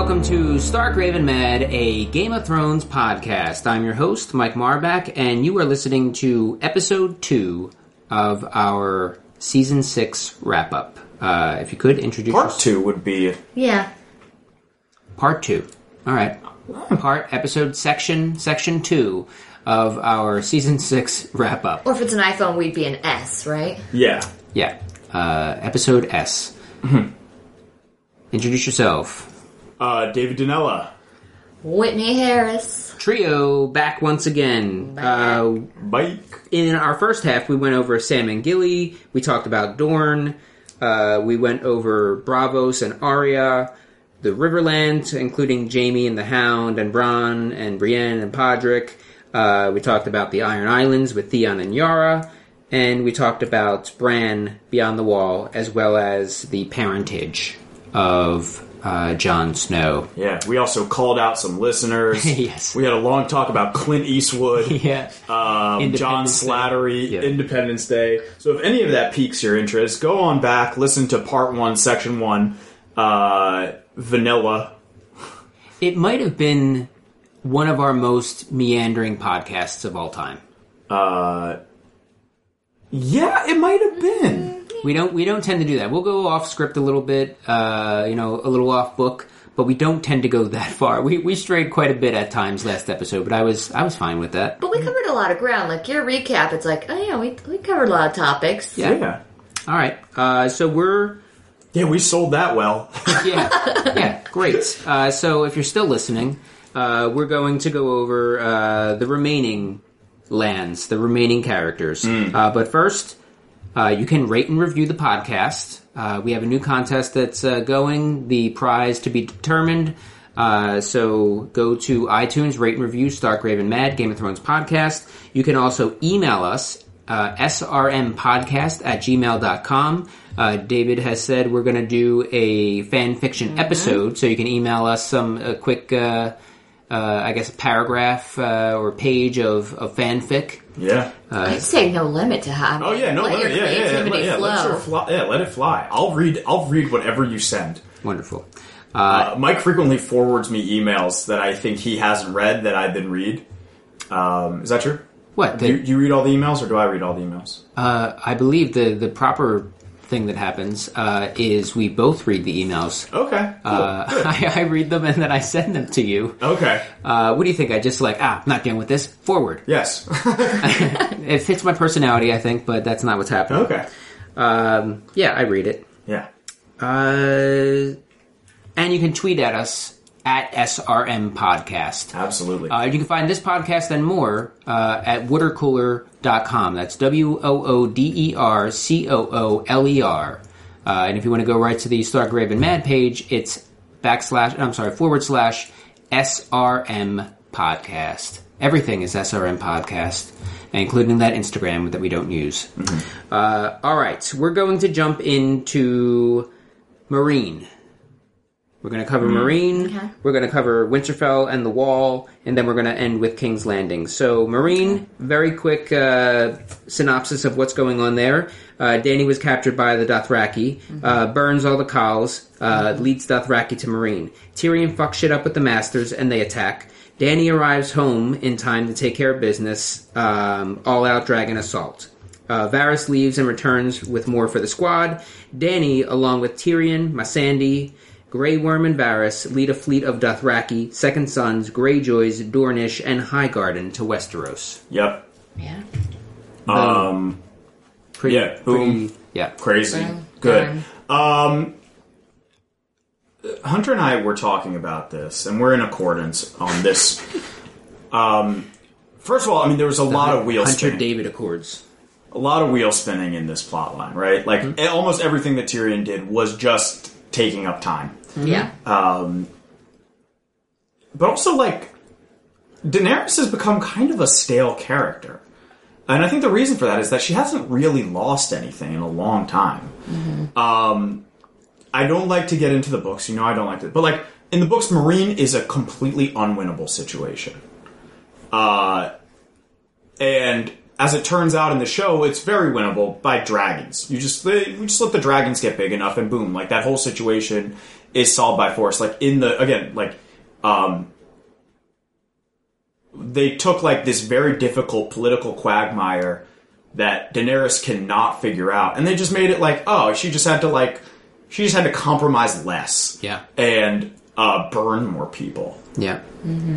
everybody, and welcome to Stark Raven Mad, a Game of Thrones podcast. I'm your host, Mike Marbach, and you are listening to episode two of our season six wrap up. Uh, if you could introduce Part yourself- two would be Yeah. part two. All right, part episode section section two of our season six wrap up. Or if it's an iPhone, we'd be an S, right? yeah. Yeah, uh, episode S. Introduce yourself. Uh, David Danella, Whitney Harris. Trio back once again. Uh, Mike. in our first half, we went over Sam and Gilly. We talked about Dorne. Uh, we went over Braavos and Arya, the Riverlands, including Jaime and the Hound, and Bronn and Brienne and Podrick. Uh, we talked about the Iron Islands with Theon and Yara. And we talked about Bran Beyond the Wall, as well as the parentage of uh, Jon Snow. Yeah, we also called out some listeners. Yes. We had a long talk about Clint Eastwood, Yeah. um, John. Slattery. Independence Day. So if any of that piques your interest, go on back, listen to part one, section one, uh, Vanilla. It might have been one of our most meandering podcasts of all time. Uh, yeah, it might have been. We don't we don't tend to do that. We'll go off script a little bit, uh, you know, a little off book, but we don't tend to go that far. We we strayed quite a bit at times last episode, but I was I was fine with that. But we covered a lot of ground. Like your recap, it's like, oh yeah, we, we covered a lot of topics. Yeah. Yeah. All right, uh, so we're Yeah, we sold that well. yeah yeah great. Uh, so if you're still listening, uh, we're going to go over uh, the remaining lands, the remaining characters. Uh, but first, uh, you can rate and review the podcast. Uh, we have a new contest that's uh, going. The prize to be determined. Uh, so go to iTunes, rate and review Stark Raven Mad Game of Thrones podcast. You can also email us uh, srmpodcast at gmail.com. Uh, David has said we're going to do a fan fiction episode, so you can email us some a quick, uh, uh, I guess, paragraph uh, or page of, of fanfic. Yeah. I'd say no limit to how. Oh yeah, no, let let your it, yeah, yeah, yeah, let, yeah, flow. let your fly, yeah, let it fly. I'll read, I'll read whatever you send. Wonderful. Uh, Mike frequently forwards me emails that I think he hasn't read that I've then read. Um, is that true? What? Do The, you, you read all the emails, or do I read all the emails? uh, I believe the, the proper thing that happens uh, is we both read the emails. Okay. Cool. Uh, I, I read them and then I send them to you. okay. Uh, what do you think? I just like, ah, I'm not dealing with this. Forward. Yes. It fits my personality, I think, but that's not what's happening. okay. Um, yeah, I read it. Yeah. Uh, and you can tweet at us at SRM Podcast. Absolutely. Uh, you can find this podcast and more uh, at woodercooler.com. That's W O O D E R C O O L E R. Uh, and if you want to go right to the Stark Raven Mad page, it's backslash, I'm sorry, forward slash SRM Podcast. Everything is SRM Podcast, including that Instagram that we don't use. Uh, all right, we're going to jump into Meereen. We're going to cover Meereen. Okay. We're going to cover Winterfell and the Wall, and then we're going to end with King's Landing. So, Meereen, very quick uh, synopsis of what's going on there. Uh, Danny was captured by the Dothraki, uh, burns all the Khals, uh, leads Dothraki to Meereen. Tyrion fucks shit up with the Masters, and they attack. Danny arrives home in time to take care of business. Um, all out dragon assault. Uh, Varys leaves and returns with more for the squad. Danny, along with Tyrion, Missandei, Grey Worm, and Varys, lead a fleet of Dothraki, Second Sons, Greyjoys, Dornish, and Highgarden to Westeros. yep. yeah. Um, Pretty, Yeah, boom. pretty- yeah. crazy. Boom. Good. Um, Hunter and I were talking about this, and we're in accordance on this. Um, first of all, I mean, there was a lot of wheel Hunter spinning. David Accords. a lot of wheel spinning in this plot line, right? Like Mm-hmm. almost everything that Tyrion did was just taking up time. Yeah. Um, but also, like, Daenerys has become kind of a stale character. And I think the reason for that is that she hasn't really lost anything in a long time. Um, I don't like to get into the books, you know, I don't like to. But, like, in the books, Meereen is a completely unwinnable situation. Uh, and as it turns out in the show, it's very winnable by dragons. You just they, we just let the dragons get big enough, and boom, like that whole situation is solved by force. Like in the again, like um, they took like this very difficult political quagmire that Daenerys cannot figure out, and they just made it like, oh, she just had to like, she just had to compromise less, Yeah. and uh, burn more people. Yeah.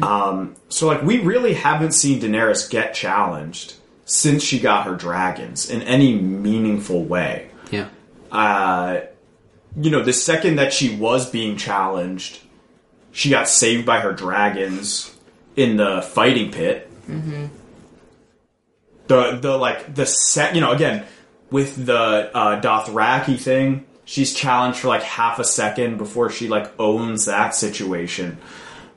um So like we really haven't seen Daenerys get challenged since she got her dragons in any meaningful way. Yeah. Uh you know, the second that she was being challenged, she got saved by her dragons in the fighting pit. Mm-hmm. The the like the set you know again with the uh, Dothraki thing, she's challenged for like half a second before she like owns that situation.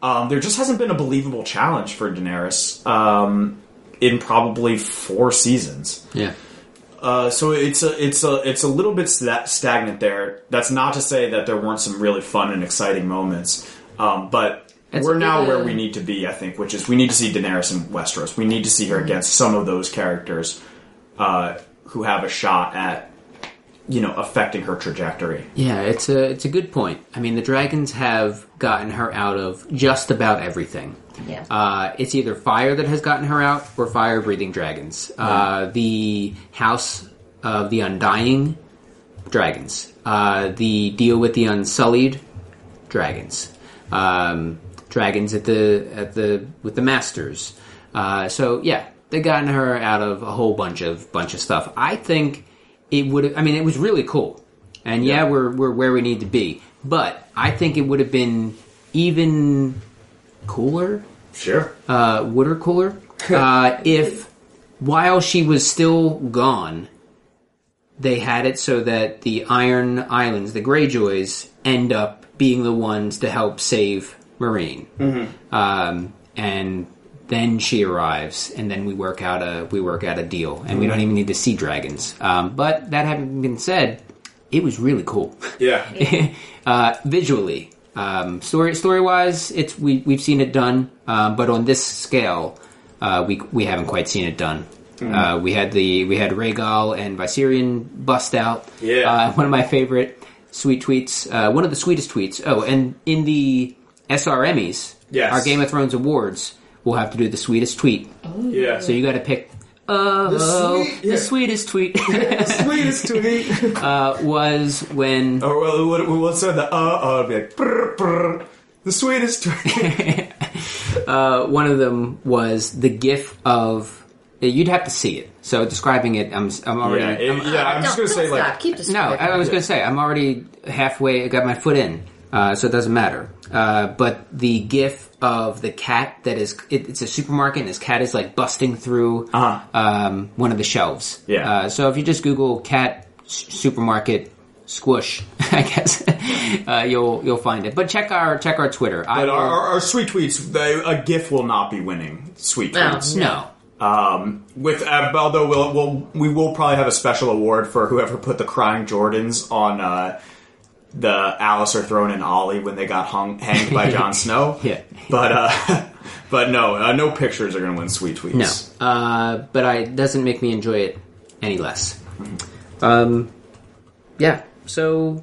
Um, there just hasn't been a believable challenge for Daenerys um, in probably four seasons. Yeah. Uh, so it's a it's a it's a little bit sta- stagnant there. That's not to say that there weren't some really fun and exciting moments, um, but It's we're now where we need to be. I think, which is we need to see Daenerys in Westeros. We need to see her against some of those characters uh, who have a shot at you know affecting her trajectory. Yeah, it's a it's a good point. I mean, the dragons have gotten her out of just about everything. Yeah. Uh, it's either fire that has gotten her out or fire breathing dragons. Uh, the House of the Undying, dragons. Uh, the deal with the Unsullied, dragons. Um, dragons at the at the with the Masters. Uh, so yeah, they've gotten her out of a whole bunch of bunch of stuff. I think it would. I mean, it was really cool, and yeah, Yeah. we're we're where we need to be. But I think it would have been even cooler Sure. uh, water cooler uh, if while she was still gone they had it so that the iron islands the greyjoys end up being the ones to help save Meereen um, and then she arrives and then we work out a we work out a deal and we don't even need to see dragons um, but that having been said it was really cool Yeah. uh, visually. Um, story story wise, it's we we've seen it done, um, but on this scale, uh, we we haven't quite seen it done. Uh, we had the we had Rhaegal and Viserion bust out. Yeah. uh, one of my favorite sweet tweets. Uh, one of the sweetest tweets. Oh, and in the SRMEs, Yes. our Game of Thrones awards, we'll have to do the sweetest tweet. Yeah. So you got to pick. Oh, the, sweet- yeah. sweetest tweet the sweetest tweet. uh, was when or well, what, what's the uh uh? It'd be like brr, brr, the sweetest tweet. uh, one of them was the gif of. You'd have to see it. So describing it, I'm I'm already. yeah. it- I'm- yeah. I'm just Don't- gonna say don't like stop. keep no. I was going to say I'm already halfway. I got my foot in, uh, so it doesn't matter. Uh, but the gif of the cat that is it, it's a supermarket and this cat is like busting through Uh-huh. um, one of the shelves. Yeah. Uh, so if you just Google cat s- supermarket squish, I guess uh, you'll you'll find it. But check our check our Twitter. I But our, will- our, our sweet tweets, they, a GIF will not be winning sweet No. tweets. no. Um, with uh, although we'll, we'll we will probably have a special award for whoever put the crying Jordans on uh, the Alliser Thorne and Ollie when they got hung hanged by Jon Snow. Yeah. but uh, but no, uh, no pictures are going to win sweet tweets. No, uh, but I it doesn't make me enjoy it any less. Um, yeah. So,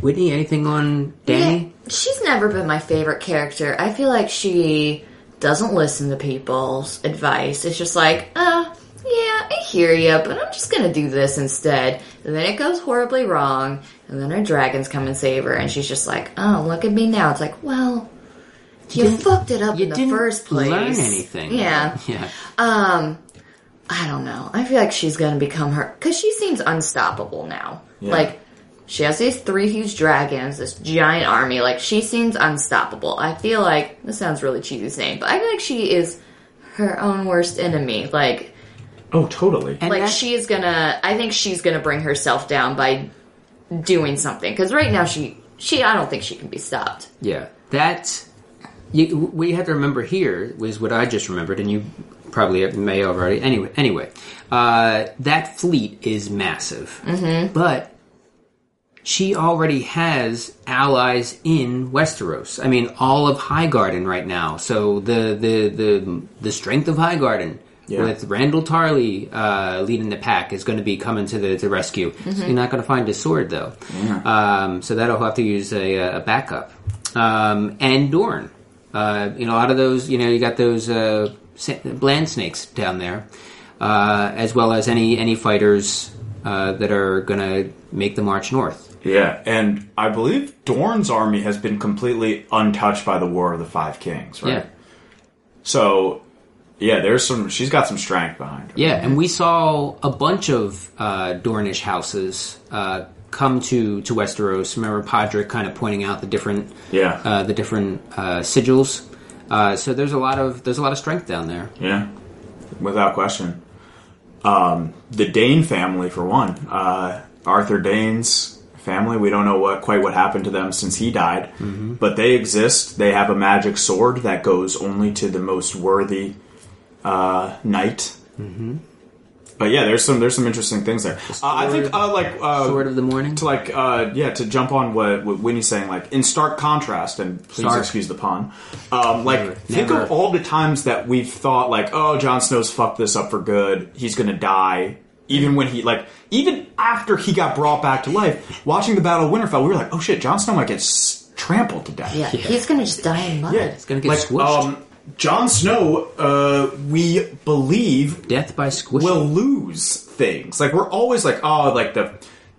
Whitney, anything on Danny? Yeah, she's never been my favorite character. I feel like she doesn't listen to people's advice. It's just like, uh, yeah, I hear you, but I'm just gonna do this instead. And then it goes horribly wrong, and then her dragons come and save her, and she's just like, oh, look at me now. It's like, well, you, fucked it up You in the first place. learn anything. Yeah. Yeah. Um, I don't know. I feel like she's gonna become her because she seems unstoppable now. Yeah. Like she has these three huge dragons, this giant army. Like she seems unstoppable. I feel like this sounds really cheesy saying, but I feel like she is her own worst enemy. Like Oh, totally. And like that- she is gonna. I think she's gonna bring herself down by doing something because right now she she I don't think she can be stopped. Yeah. That you, what you have to remember here was what I just remembered, and you probably may already. Anyway, anyway, uh, that fleet is massive, mm-hmm. but she already has allies in Westeros. I mean, all of Highgarden right now. So the the the the strength of Highgarden Yeah. with Randyll Tarly uh, leading the pack is going to be coming to the to rescue. So you're not going to find his sword though. Um, so that'll have to use a, a backup. Um, and Dorne, uh, you know, a lot of those, you know, you got those uh, bland snakes down there, uh, as well as any any fighters uh, that are going to make the march north. Yeah, and I believe Dorne's army has been completely untouched by the War of the Five Kings, right? Yeah. So, yeah, there's some. She's got some strength behind her. Yeah, and we saw a bunch of uh, Dornish houses uh, come to, to Westeros. Remember Podrick kind of pointing out the different Yeah. uh, the different uh, sigils. Uh, so there's a lot of there's a lot of strength down there. Yeah, without question. Um, the Dayne family, for one, uh, Arthur Dayne's family. We don't know what quite what happened to them since he died, but they exist. They have a magic sword that goes only to the most worthy uh, knight. But yeah, there's some there's some interesting things there. Uh, I think uh, like uh, Sword of the morning. to like uh yeah to jump on what, what Winnie's saying like in stark contrast and please Stark. excuse the pun um like Never. think Never. of all the times that we've thought like oh Jon Snow's fucked this up for good he's gonna die even when he like even after he got brought back to life watching the Battle of Winterfell we were like oh shit Jon Snow might get s- trampled to death Yeah, he's gonna just die in mud. yeah It's gonna get like squished. um Jon Snow uh we believe Death by squish. will lose things. Like we're always like, oh, like the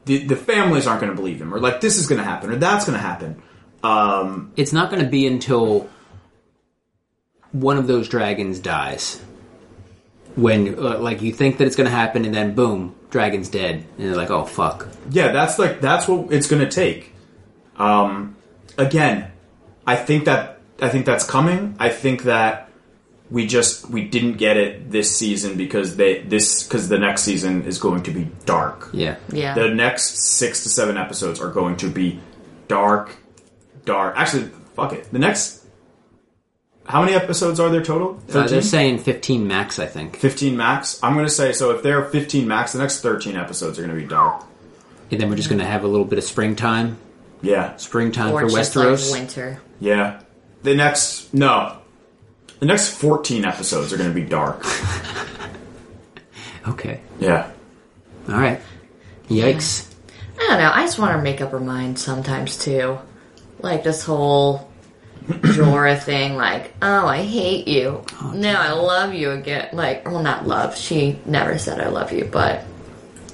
the, the families aren't going to believe him, or like this is going to happen, or that's going to happen. Um, it's not going to be until one of those dragons dies. When uh, like you think that it's going to happen, and then boom, dragon's dead, and they're like, oh fuck. yeah, that's like that's what it's going to take. Um, again, I think that I think that's coming. I think that we just we didn't get it this season because they this because the next season is going to be dark. Yeah. Yeah. The next six to seven episodes are going to be dark, dark. Actually, fuck it. The next. How many episodes are there total? Uh, they're saying 15 max, I think. 15 max? I'm going to say, so if they're 15 max, the next 13 episodes are going to be dark. And then we're just going to have a little bit of springtime. Yeah. Springtime or for just Westeros. like winter. Yeah. The next. No. The next 14 episodes are going to be dark. okay. Yeah. All right. Yikes. I don't know. I just want her to make up her mind sometimes too. Like this whole Jorah thing. Like, oh, I hate you. Oh, no, I love you again. Like, well, not love. She never said I love you, but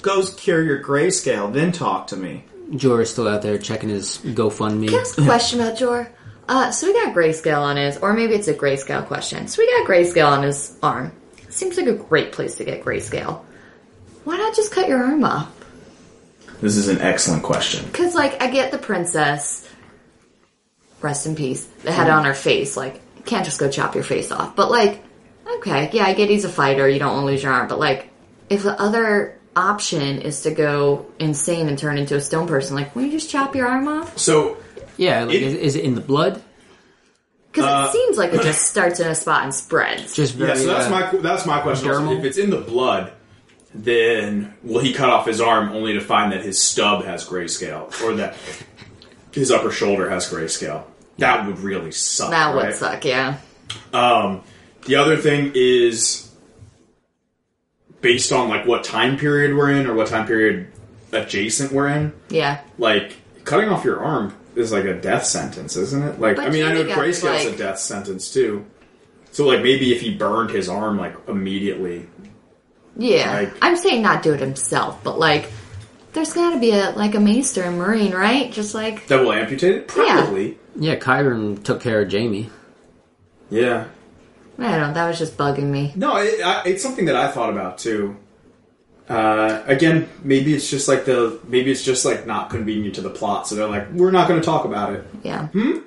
Goes cure your grayscale, then talk to me. Jorah's still out there checking his GoFundMe. Can I ask a question about Jor? Uh, so we got grayscale on his, or maybe it's a grayscale question. So we got grayscale on his arm. Seems like a great place to get grayscale. Why not just cut your arm off? This is an excellent question. Because, like, I get the princess, rest in peace, that had it on her face. Like, can't just go chop your face off. But, like, okay, yeah, I get he's a fighter, you don't want to lose your arm. But, like, if the other option is to go insane and turn into a stone person, like, will you just chop your arm off? So, Yeah, like, It- is, is it in the blood? Because Uh, it seems like it just starts in a spot and spreads. Just very. Yeah, so that's uh, my that's my question. also. dermal? If it's in the blood, then will he cut off his arm only to find that his stub has grayscale, or that his upper shoulder has grayscale? That would really suck. that would right? suck, yeah. Um, the other thing is based on like what time period we're in, or what time period adjacent we're in. Yeah. Like cutting off your arm is like a death sentence, isn't it? Like But I mean, I know Jaime got, grayscale's a death sentence too. So like maybe if he burned his arm like immediately, Yeah. Like- I'm saying not do it himself, but like there's gotta be a like a maester and Meereen, right? Just like that will amputate it. Yeah. Probably. Yeah, Kyron took care of Jaime. Yeah. I don't know, that was just bugging me. No, it, I, it's something that I thought about too. Uh, again, maybe it's just like the maybe it's just like not convenient to the plot, so they're like, we're not going to talk about it, Yeah. Hmm.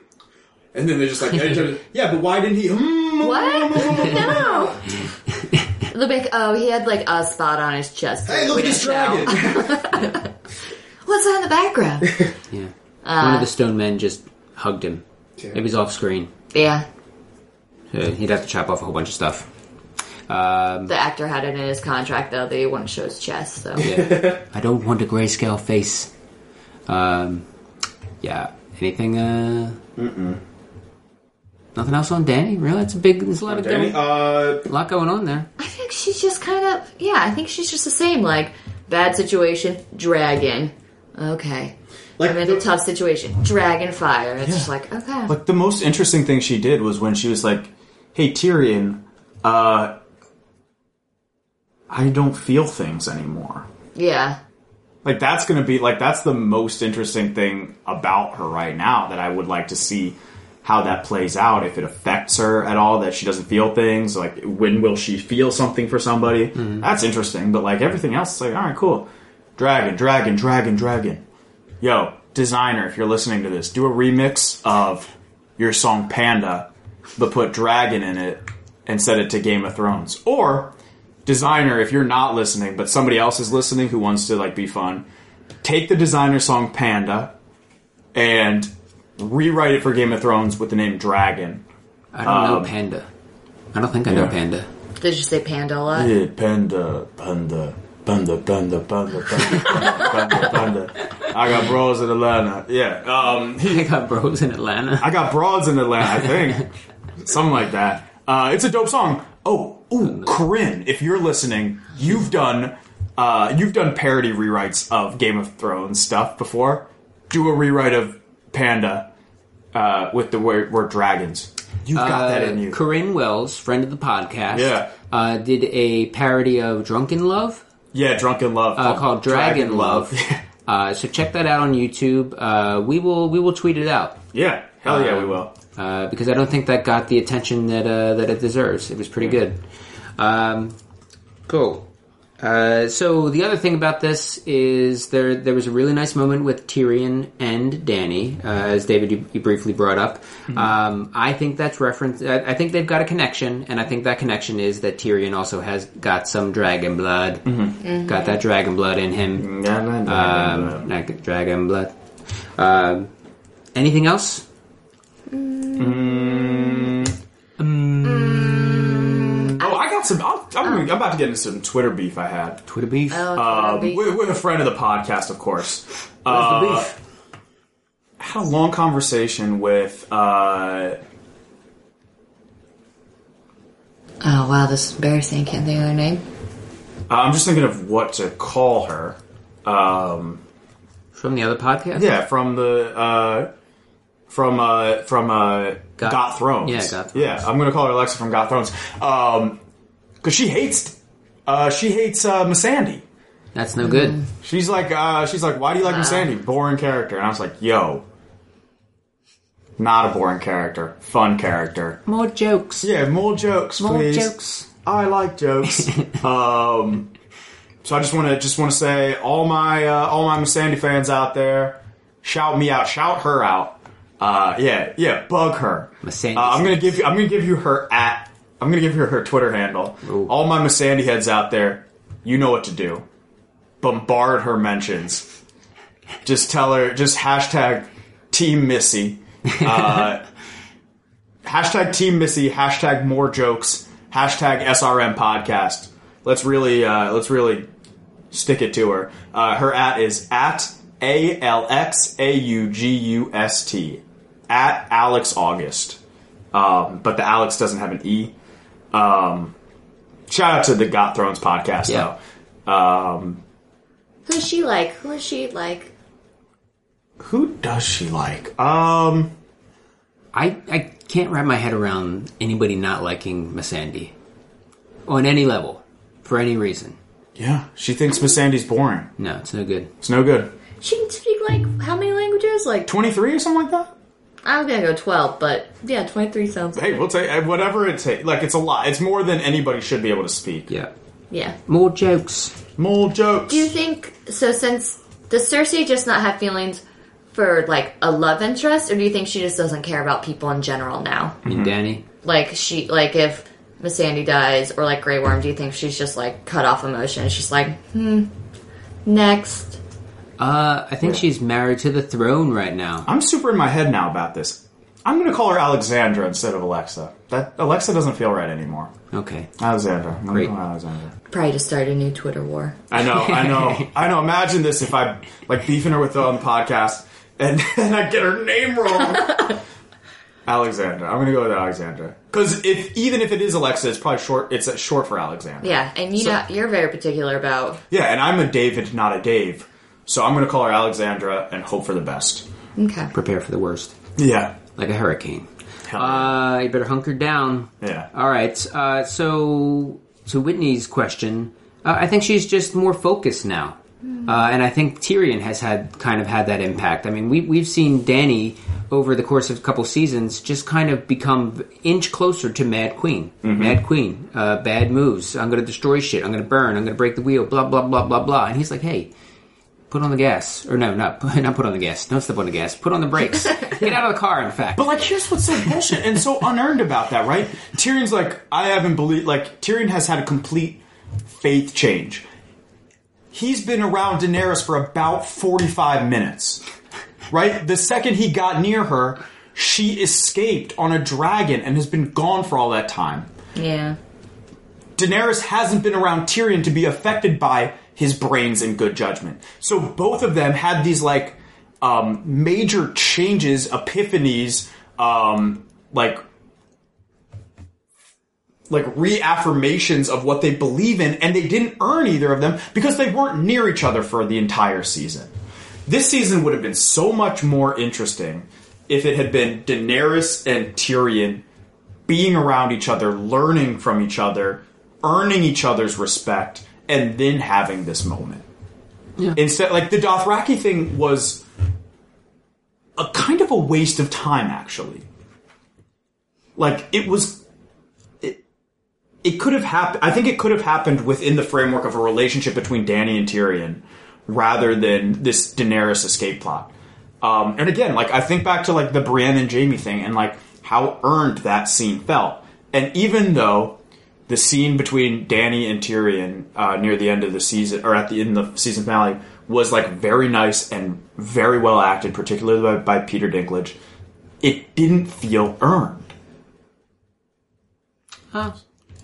And then they're just like, yeah, but why didn't he? Hmm, What? no. The big oh, he had like a spot on his chest. Hey, look at this dragon! What's that in the background? Yeah. Uh, One of the stone men just hugged him. Yeah. It was off screen. yeah. Uh, he'd have to chop off a whole bunch of stuff. Um, The actor had it in his contract though that he wouldn't show his chest, so yeah. I don't want a grayscale face. Um, yeah. Anything? Uh, Nothing else on Danny? Really? It's a big. There's a lot of Danny, going, uh, a lot going on there. I think she's just kind of yeah. I think she's just the same. Like bad situation, dragon. Okay. Like I'm in the- a tough situation, dragon fire. It's just like okay. like the most interesting thing she did was when she was like, "Hey Tyrion, uh, I don't feel things anymore." yeah. Like that's going to be like that's the most interesting thing about her right now that I would like to see how that plays out if it affects her at all that she doesn't feel things like when will she feel something for somebody? Mm-hmm. That's interesting but like everything else is like all right cool. Dragon dragon dragon dragon. Yo Desiigner if you're listening to this do a remix of your song panda but put dragon in it and set it to game of thrones. Or Desiigner, if you're not listening, but somebody else is listening who wants to like be fun, take the Desiigner song Panda and rewrite it for Game of Thrones with the name Dragon. I don't um, know Panda. I don't think I yeah. know Panda. Did you say Panda a lot? Yeah, Panda, Panda. Panda, panda, panda, panda, panda. I got bros in Atlanta. Yeah. Um, I got bros in Atlanta. I got broads in Atlanta, I think. Something like that. Uh, it's a dope song. Oh, ooh, Corinne, if you're listening, you've done uh, you've done parody rewrites of Game of Thrones stuff before. Do a rewrite of Panda uh, with the word, word dragons. You've got that in Uh, you. Corinne Wells, friend of the podcast, Yeah. uh, did a parody of Drunk in Love yeah, Drunk in Love uh, called Dragon, Love. uh, so check that out on YouTube. Uh, we will we will tweet it out yeah, hell yeah, we Um, will. Uh, because I don't think that got the attention that uh, that it deserves. It was pretty good. Um, cool. Uh, so the other thing about this is there there was a really nice moment with Tyrion and Danny, uh, as David you, you briefly brought up. Um, I think that's reference. I, I think they've got a connection, and I think that connection is that Tyrion also has got some dragon blood, got that dragon blood in him. Um, not dragon blood. Um, anything else? Oh, I got some. I'm, I'm, I'm about to get into some Twitter beef I had. Twitter beef. Oh, Um, Twitter beef. with, with a friend of the podcast, of course. Where's the Uh, beef? had a long conversation with uh, oh wow, this is embarrassing. Can't think of her name. uh, I'm just thinking of what to call her. Um, From the other podcast? yeah, from the uh, from uh, from uh, Got- Got, Thrones. yeah, Got Thrones. Yeah, I'm gonna call her Alexa from Got Thrones. Um, because she hates uh, she hates uh, Missandei. That's no good. She's like, uh, she's like, why do you like Missandei? Boring character. And I was like, yo, not a boring character, fun character. More jokes. Yeah, more jokes, More please. jokes. I like jokes. um, so I just want to just want to say, all my uh, all my Missandei fans out there, shout me out, shout her out. Uh, yeah, yeah, bug her. Uh, I'm gonna give you. I'm gonna give you her at. I'm gonna give her her Twitter handle. Ooh. All my Missandei heads out there, you know what to do. Bombard her mentions. Just tell her. Just hashtag Team Missy. Uh, hashtag Team Missy. Hashtag more jokes. Hashtag SRM podcast. Let's really. Uh, let's really stick it to her. Uh, her at is at a l x a u g u s t at Alex August. Um, but the Alex doesn't have an E. Um, shout out to the Got Thrones podcast, Yeah. though. Um, Who's she like? Who is she like? who does she like? Um, I, I can't wrap my head around anybody not liking Missandei. On any level. For any reason. yeah, she thinks Missandei's boring. No, it's no good. It's no good. She can speak like how many languages? Like 23 or something like that? I was gonna go twelve, but yeah, twenty three sounds. Hey, we'll take whatever it takes. Like, it's a lot. It's more than anybody should be able to speak. Yeah. yeah. More jokes. More jokes. Do you think so? Since does Cersei just not have feelings for like a love interest, or do you think she just doesn't care about people in general now? I mean, Danny. Like she, like if Missandei dies, or like Grey Worm, do you think she's just like cut off emotion? She's like, hmm, next. Uh, I think she's married to the throne right now. I'm super in my head now about this. I'm going to call her Alexandra instead of Alexa. That Alexa doesn't feel right anymore. Okay. Alexandra. I'm gonna Great. call her Alexandra. Probably to start a new Twitter war. I know, I know, I know. Imagine this if I like beefing her with her on the podcast and then I get her name wrong. Alexandra. I'm gonna go with Alexandra because if even if it is Alexa, it's probably short. It's uh, short for Alexandra. Yeah, and you So- know you're very particular about. Yeah, and I'm a David, not a Dave, so I'm gonna call her Alexandra and hope for the best. Okay. Prepare for the worst, Yeah. like a hurricane. Hell yeah. Uh, you better hunker down. Yeah. All right. Uh, so, to Whitney's question, uh, I think she's just more focused now, uh, and I think Tyrion has had kind of had that impact. I mean, we we've seen Danny over the course of a couple seasons just kind of become inch closer to Mad Queen. Mad Queen, uh, bad moves. I'm going to destroy shit. I'm going to burn. I'm going to break the wheel. Blah blah blah blah blah. And he's like, hey. Put on the gas, or no, not not put on the gas. Don't step on the gas. Put on the brakes. Get out of the car. In fact, But like, here's what's so bullshit and so unearned about that, right? Tyrion's like, I haven't believed. Like, Tyrion has had a complete faith change. He's been around Daenerys for about 45 minutes, right? The second he got near her, she escaped on a dragon and has been gone for all that time. Yeah. Daenerys hasn't been around Tyrion to be affected by his brains and good judgment. So both of them had these like um, major changes, epiphanies, um, like like reaffirmations of what they believe in, and they didn't earn either of them because they weren't near each other for the entire season. This season would have been so much more interesting if it had been Daenerys and Tyrion being around each other, learning from each other, earning each other's respect, and then having this moment. Yeah. Instead, like the Dothraki thing was a kind of a waste of time, actually. Like it was, it it could have happened. I think it could have happened within the framework of a relationship between Danny and Tyrion, rather than this Daenerys escape plot. Um, and again, like I think back to like the Brienne and Jaime thing, and like how earned that scene felt. And even though the scene between Danny and Tyrion uh, near the end of the season, or at the end of the season finale, was like very nice and very well acted, particularly by, by Peter Dinklage, it didn't feel earned.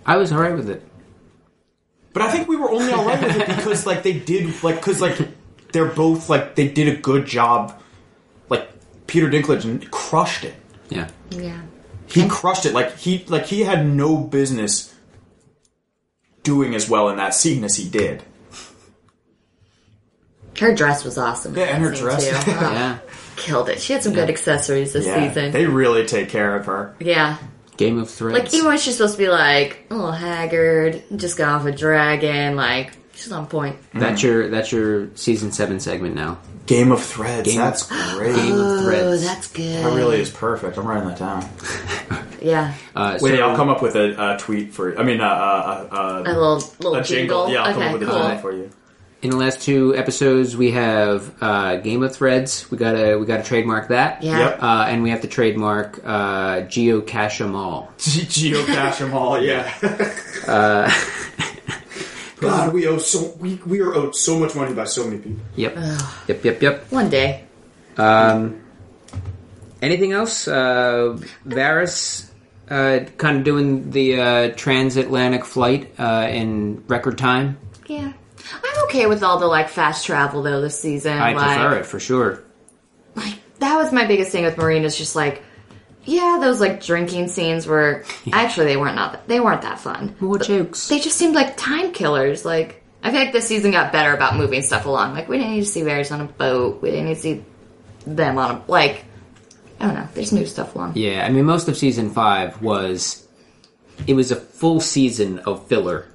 I was alright with it. But I think we were only alright with it because like they did like because like they're both like they did a good job. Like Peter Dinklage crushed it. Yeah. Yeah. He crushed it. Like he like he had no business doing as well in that scene as he did. Her dress was awesome. Yeah, and her dress. too. Yeah. Killed it. She had some good accessories this Yeah, season. they really take care of her. yeah. Game of Thrones. Like, even when she's supposed to be, like, a little haggard, just got off a dragon, like, she's on point. that's mm. your that's your season seven segment now. Game of Threads. Game- that's great. Game of Oh, that's good. that really is perfect. I'm writing that down. Yeah. Uh, Wait, so- I'll come up with a, a tweet for. I mean, uh, uh, uh, A little, little a jingle. jingle. Yeah, I'll come up with a jingle for you. In the last two episodes, we have uh, Game of Threads. We gotta we gotta trademark that. Yeah. Yep. Uh, and we have to trademark uh, Geocache 'em all. Geocache them all. Yeah. Uh, God, we owe so we we are owed so much money by so many people. Yep. Yep. Yep. Yep. One day. Um, anything else? Uh, Varys uh, kind of doing the uh, transatlantic flight uh, in record time. Yeah. I'm okay with all the, like, fast travel, though, this season. I like, prefer it for sure. like that was my biggest thing with Meereen is just like yeah those like drinking scenes were actually they weren't not they weren't that fun More jokes. they just seemed like time killers like I feel like this season got better about moving stuff along like we didn't need to see Varys on a boat we didn't need to see them on a like I don't know they just moved stuff along Yeah, I mean, most of season five was it was a full season of filler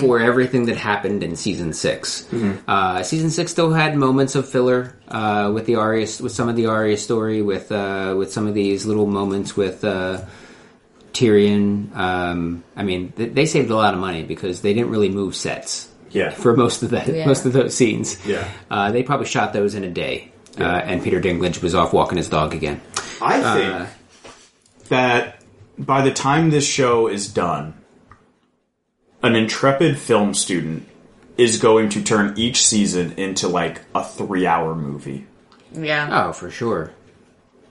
for everything that happened in season 6 Uh, season six still had moments of filler uh, with the Arya, with some of the Arya story, with uh, with some of these little moments with uh, Tyrion. Um, I mean, th- they saved a lot of money because they didn't really move sets Yeah. for most of that Yeah. most of those scenes. Yeah. uh, they probably shot those in a day. Uh, and Peter Dinklage was off walking his dog again. I think Uh, that by the time this show is done, an intrepid film student is going to turn each season into like a three-hour movie. yeah Oh, for sure.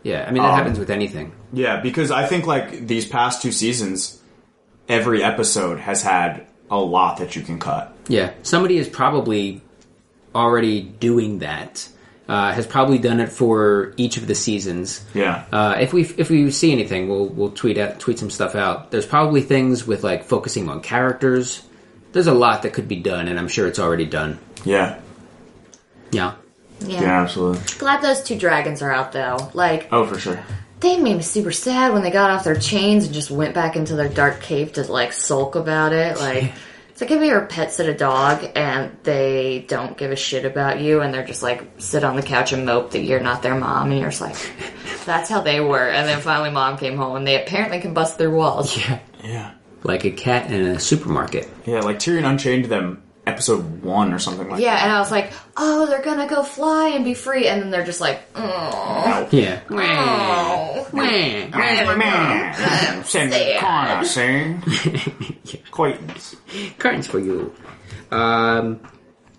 Yeah, I mean that Um, happens with anything. Yeah, because I think like these past two seasons, every episode has had a lot that you can cut. Yeah, somebody is probably already doing that uh, has probably done it for each of the seasons. Yeah. Uh, if we if we see anything, we'll we'll tweet out tweet some stuff out. There's probably things with like focusing on characters. There's a lot that could be done, and I'm sure it's already done. Yeah. Yeah. Yeah. Yeah, absolutely. Glad those two dragons are out though. Like Oh, for sure. they made me super sad when they got off their chains and just went back into their dark cave to like sulk about it. Like it's like if your ever pet sit a dog and they don't give a shit about you and they're just like sit on the couch and mope that you're not their mom and you're just like that's how they were. And then finally mom came home and they apparently can bust through walls. Yeah. Yeah. Like a cat in a supermarket. Yeah, like Tyrion Unchained them episode one or something like Yeah, and I was like, oh, they're gonna go fly and be free, and then they're just like, oh, Yeah. oh. that. Send Sad. corner, see? Acquaintance. Curtains for you. Um,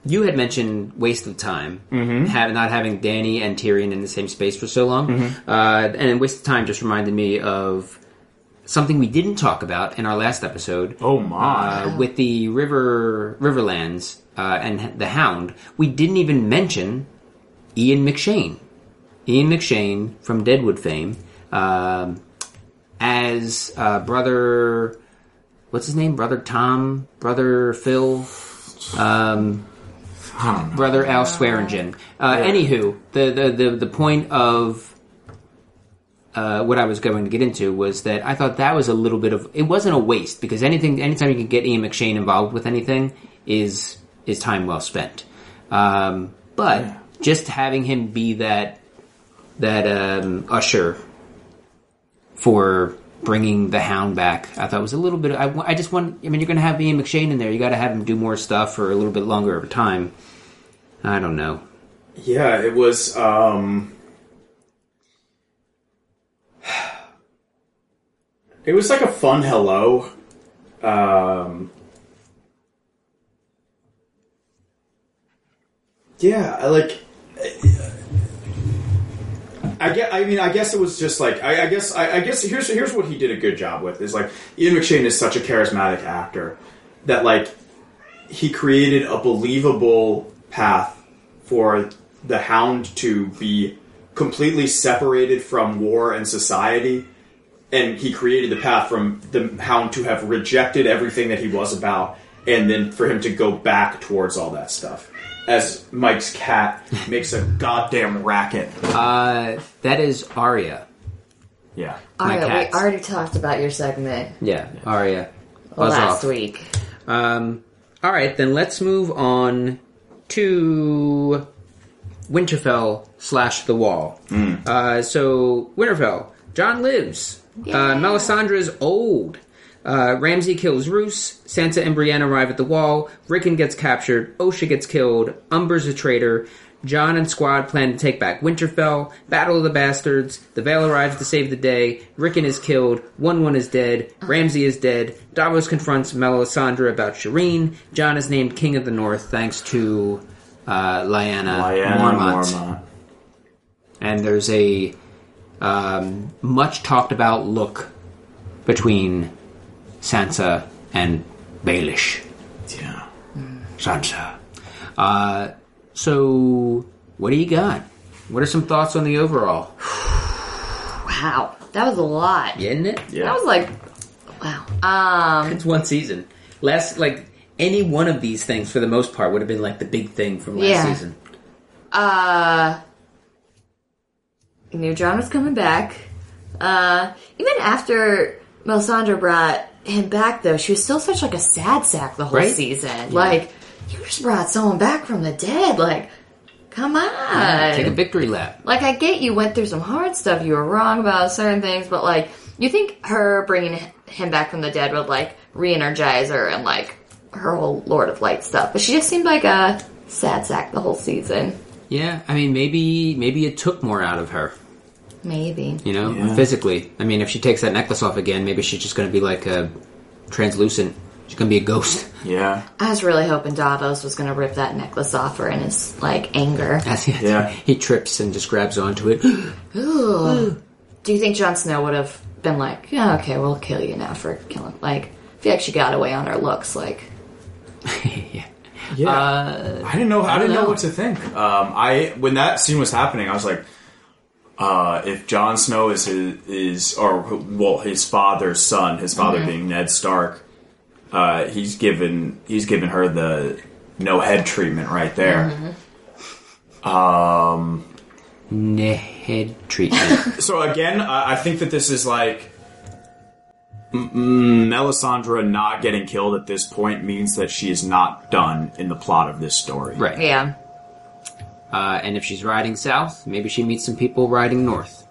you had mentioned waste of time, mm-hmm. have, not having Danny and Tyrion in the same space for so long, Mm-hmm. uh, and waste of time just reminded me of something we didn't talk about in our last episode. Oh my. uh, with the river Riverlands uh, and the Hound, we didn't even mention Ian McShane. Ian McShane from Deadwood fame, um, as uh, brother. What's his name? Brother Tom, brother Phil, um, I don't know. brother Al Swearingen. Uh, Anywho, the, the the the point of uh, what I was going to get into was that I thought that was a little bit of it wasn't a waste because anything anytime you can get Ian McShane involved with anything is is time well spent. Um, but Yeah. just having him be that that um, usher for bringing the Hound back, I thought was a little bit. I, I just want. I mean, you're going to have Ian McShane in there. You got to have him do more stuff for a little bit longer of a time. I don't know. Yeah, it was. um It was like a fun hello. Um Yeah, I like. I get. I mean, I guess it was just like. I, I guess. I, I guess here's here's what he did a good job with is like Ian McShane is such a charismatic actor that like he created a believable path for the Hound to be completely separated from war and society, and he created the path from the Hound to have rejected everything that he was about, and then for him to go back towards all that stuff. As Mike's cat makes a goddamn racket. Uh, that is Arya. Yeah. My Alright, cats. we already talked about your segment Yeah, Arya. Buzz last off. week. Um, all right, then let's move on to Winterfell slash the Wall. Uh, so Winterfell, Jon lives. Uh, Melisandre's old. Uh, Ramsay kills Roose. Sansa and Brienne arrive at the Wall. Rickon gets captured. Osha gets killed. Umber's a traitor. Jon and squad plan to take back Winterfell. Battle of the Bastards. The Vale arrives to save the day. Rickon is killed. Wun Wun is dead. Ramsay is dead. Davos confronts Melisandre about Shireen. Jon is named King of the North thanks to uh, Lyanna, Lyanna Mormont. Mormont. And there's a um, much talked about look between Sansa and Baelish. Yeah. Sansa. Uh, so, what do you got? What are some thoughts on the overall? Wow, that was a lot. Isn't it? Yeah. That was like, wow. Um, It's one season. Last, like, any one of these things, for the most part, would have been like the big thing from last Yeah. season. uh, Jon was coming back. Uh, even after Melisandre brought him back, though, she was still such like a sad sack the whole Right? season. Like, you just brought someone back from the dead. Like, come on. Take a victory lap. like I get you went through some hard stuff. You were wrong about certain things, but like you think her bringing him back from the dead would like re-energize her and like her whole Lord of Light stuff. But she just seemed like a sad sack the whole season. Yeah, I mean, maybe maybe it took more out of her. Maybe. You know, Yeah. physically. I mean, if she takes that necklace off again, maybe she's just going to be like a translucent. She's going to be a ghost. Yeah. I was really hoping Davos was going to rip that necklace off her in his like anger. That's it. Yeah. He trips and just grabs onto it. Ooh. Do you think Jon Snow would have been like, yeah, okay, we'll kill you now for killing? Like, I feel like she got away on her looks. Like, yeah. Yeah. Uh, I didn't know. I, I didn't know. know. what to think. Um, I when that scene was happening, I was like, uh, if Jon Snow is his is or well his father's son, his father being Ned Stark, uh, he's given he's given her the no head treatment right there. Um head treatment. So again, I I think that this is like. M- M- Melisandre not getting killed at this point means that she is not done in the plot of this story. right. Yeah. Uh, and if she's riding south, maybe she meets some people riding north.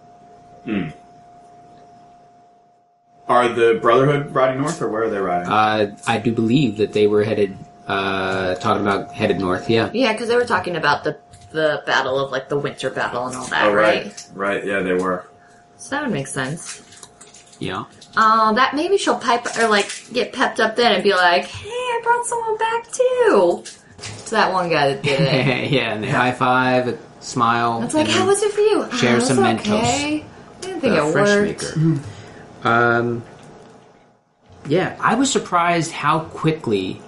Are the Brotherhood riding north, or where are they riding? Uh, I do believe that they were headed, uh, talking about headed north. Yeah. Yeah, because they were talking about the the battle of like the winter battle and all that, oh, right? right, right. Yeah, they were. So that would make sense. Yeah. Oh, that maybe she'll pipe or like get pepped up then and be like, "Hey, I brought someone back too." To that one guy that did it. yeah, and they high five, a smile. It's like, and how was it for you? Share oh, some it's Mentos. okay. I didn't think the it fresh worked. maker. um, yeah, I was surprised how quickly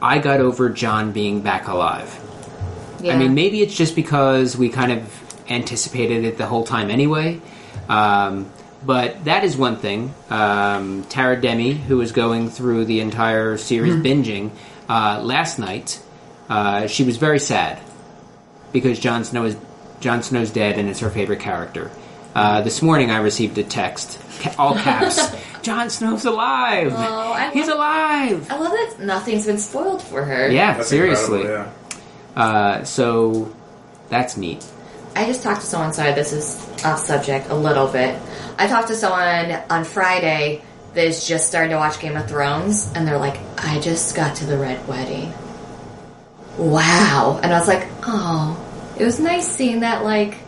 I got over Jon being back alive. Yeah. I mean, maybe it's just because we kind of anticipated it the whole time anyway. Um, but that is one thing. Um, Tara Demi, who was going through the entire series binging uh, last night, uh, she was very sad because Jon Snow is Jon Snow's dead and it's her favorite character. Uh, this morning, I received a text, ca- all caps. Jon Snow's alive. Oh, I He's love- alive. I love that nothing's been spoiled for her. Yeah, That's seriously. incredible, Uh, so that's neat. I just talked to someone. Sorry, this is off subject a little bit. I talked to someone on Friday that is just starting to watch Game of Thrones, and they're like, "I just got to the Red Wedding." Wow, and I was like, "Oh, it was nice seeing that. Like,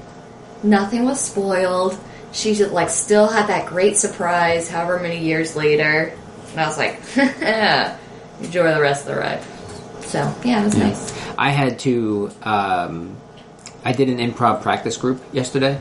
nothing was spoiled. She just like still had that great surprise. However many years later, and I was like, enjoy the rest of the ride." So yeah, it was nice. I had to. Um, I did an improv practice group yesterday,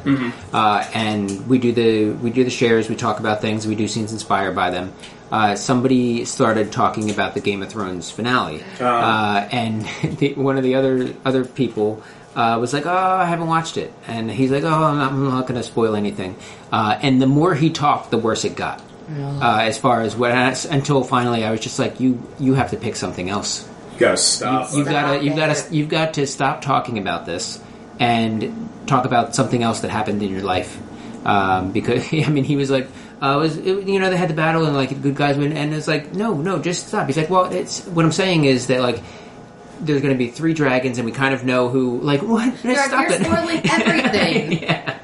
uh, and we do the we do the shares. We talk about things. We do scenes inspired by them. Uh, somebody started talking about the Game of Thrones finale, uh, and the, one of the other other people uh, was like, "Oh, I haven't watched it," and he's like, "Oh, I'm not, I'm not going to spoil anything." Uh, and the more he talked, the worse it got. Uh, as far as what, until finally, I was just like, "You you have to pick something else." You gotta stop. You've got to you've gotta, you've got to stop talking about this and talk about something else that happened in your life. Um, because I mean, he was like, uh, was it, you know they had the battle and like the good guys win, and it's like, no, no, just stop. He's like, well, it's what I'm saying is that like. There's going to be three dragons, and we kind of know who. Like, what? You're, stop you're it. spoiling everything. yeah.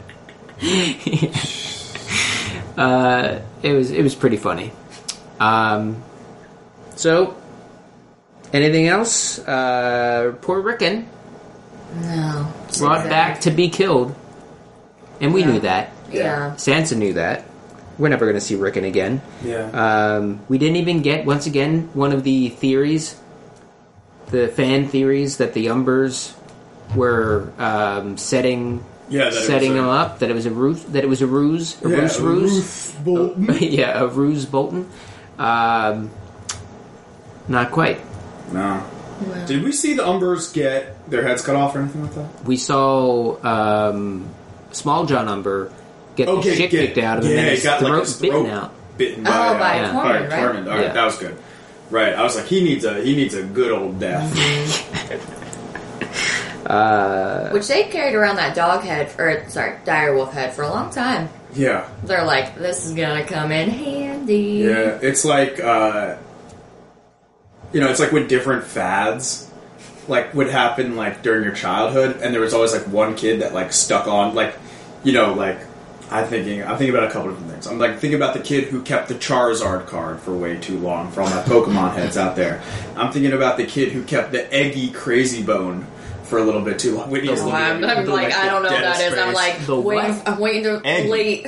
uh, it was it was pretty funny. Um, so, anything else? Uh, poor Rickon No. Brought back to be killed, and we Yeah. knew that. Yeah. Sansa knew that. We're never going to see Rickon again. Yeah. Um, we didn't even get once again one of the theories, the fan theories that the Umbers were um, setting Yeah, that setting was a- him up. That it was a ruse. That it was a ruse. A Yeah, ruse. Ruse. ruse Bolton. yeah, a ruse. Bolton. Um, not quite. no. Did we see the Umbers get their heads cut off or anything like that? We saw um, Small John Umber get the shit kicked out of him yeah, and he his got throat like his bitten throat out. bitten by, Oh, by Yeah. Tormund, by right? Tormund. All right, Yeah. that was good. Right, I was like, he needs a he needs a good old death. Which they carried around that dog head, or sorry, dire wolf head for a long time. yeah, They're like, this is gonna come in handy. yeah. It's like uh, you know, it's like when different fads like would happen like during your childhood, and there was always like one kid that like stuck on, like you know, like. I'm thinking. I'm thinking about a couple different things. I'm like thinking about the kid who kept the Charizard card for way too long for all my Pokemon heads out there. I'm thinking about the kid who kept the Eggy Crazy Bone for a little bit too long. Whitney's Oh, looking at I'm, I'm with, like, I don't know what that deadest. I'm like, The waiting, what? I'm waiting to Egg. wait.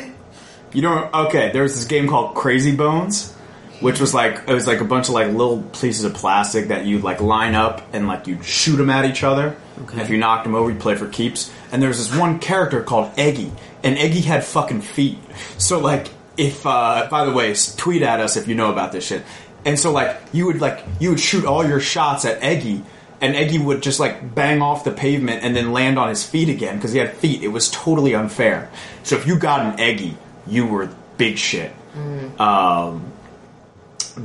You know, okay, there was this game called Crazy Bones, which was like it was like a bunch of like little pieces of plastic that you like line up and like you shoot them at each other. Okay. If you knocked them over, you play for keeps. And there was this one character called Eggy, and Eggy had fucking feet. So like, if uh, by the way, tweet at us if you know about this shit. and so like you would like you would shoot all your shots at Eggy, and Eggy would just like bang off the pavement and then land on his feet again because he had feet. It was totally unfair. So if you got an Eggy, you were big shit. Um,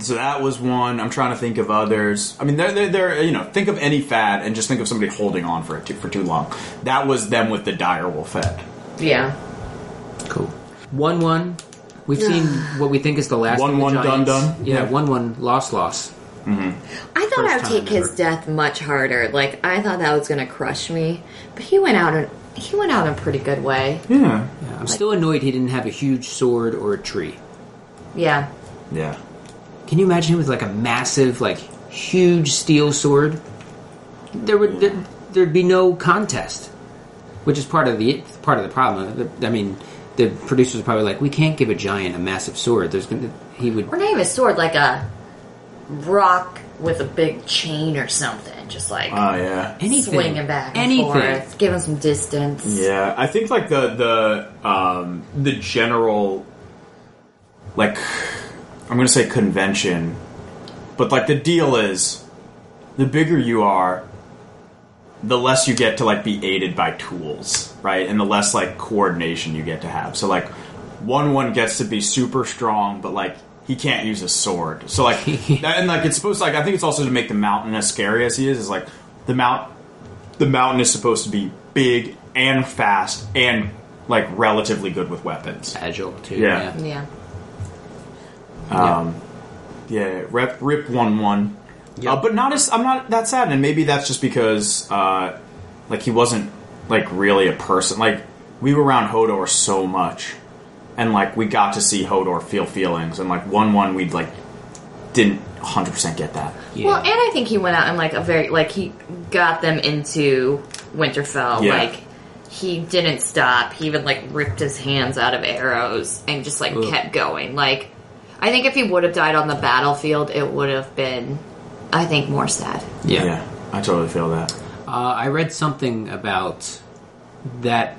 so that was one. I'm trying to think of others. I mean, they're, they're, they're you know, think of any fad and just think of somebody holding on for it too, for too long. That was them with the direwolf head. Yeah. Cool. Wun Wun. We've seen what we think is the last. One, one, done, Giants. done. Yeah, Yeah. Wun Wun loss loss. Mm-hmm. I thought First I would time take his ever. death much harder. Like I thought that was going to crush me, but he went out and he went out in a pretty good way. Yeah. Yeah, I'm still annoyed he didn't have a huge sword or a tree. Yeah. Yeah. Can you imagine him with like a massive, like huge steel sword? There would there, there'd be no contest, which is part of the part of the problem. I mean, the producers are probably like, we can't give a giant a massive sword. There's gonna he would Or not even a sword, like a rock with a big chain or something. Just like Oh yeah. anything swinging back and anything. forth, give him some distance. Yeah, I think like the the um, the general like I'm gonna say convention, but like the deal is the bigger you are, the less you get to like be aided by tools, right? And the less like coordination you get to have. So like Wun Wun gets to be super strong, but like he can't use a sword. So like that, and like it's supposed to, like I think it's also to make the mountain as scary as he is. Is like the mount the mountain is supposed to be big and fast and like relatively good with weapons. agile too. Yeah. Yeah. Um, yeah, rep rip Wun Wun, Yep. uh, but not as I'm not that sad, and maybe that's just because uh, like he wasn't like really a person. Like we were around Hodor so much, and like we got to see Hodor feel feelings, and like Wun Wun we'd like didn't 100 percent get that. Yeah. Well, and I think he went out and like a very like he got them into Winterfell. Yeah. Like he didn't stop. He even like ripped his hands out of arrows and just like Ugh. kept going. Like I think if he would have died on the battlefield, it would have been, I think, more sad. yeah. yeah I totally feel that. Uh, I read something about that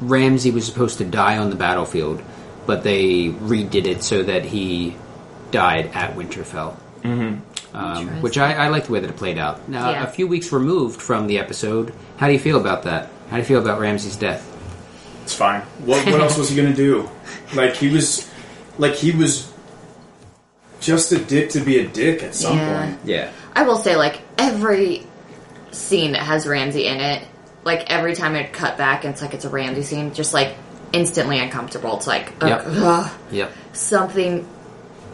Ramsay was supposed to die on the battlefield, but they redid it so that he died at Winterfell. Mm-hmm. Um, which I, I like the way that it played out. Now, Yeah. a few weeks removed from the episode, how do you feel about that? How do you feel about Ramsay's death? It's fine. What, what else was he gonna do? Like he was, like he was just a dick to be a dick at some Yeah. point. Yeah. I will say, like every scene that has Ramsay in it, like every time it cut back, and it's like it's a Ramsay scene, just like instantly uncomfortable. It's like ugh, Yep. ugh, Yep. something.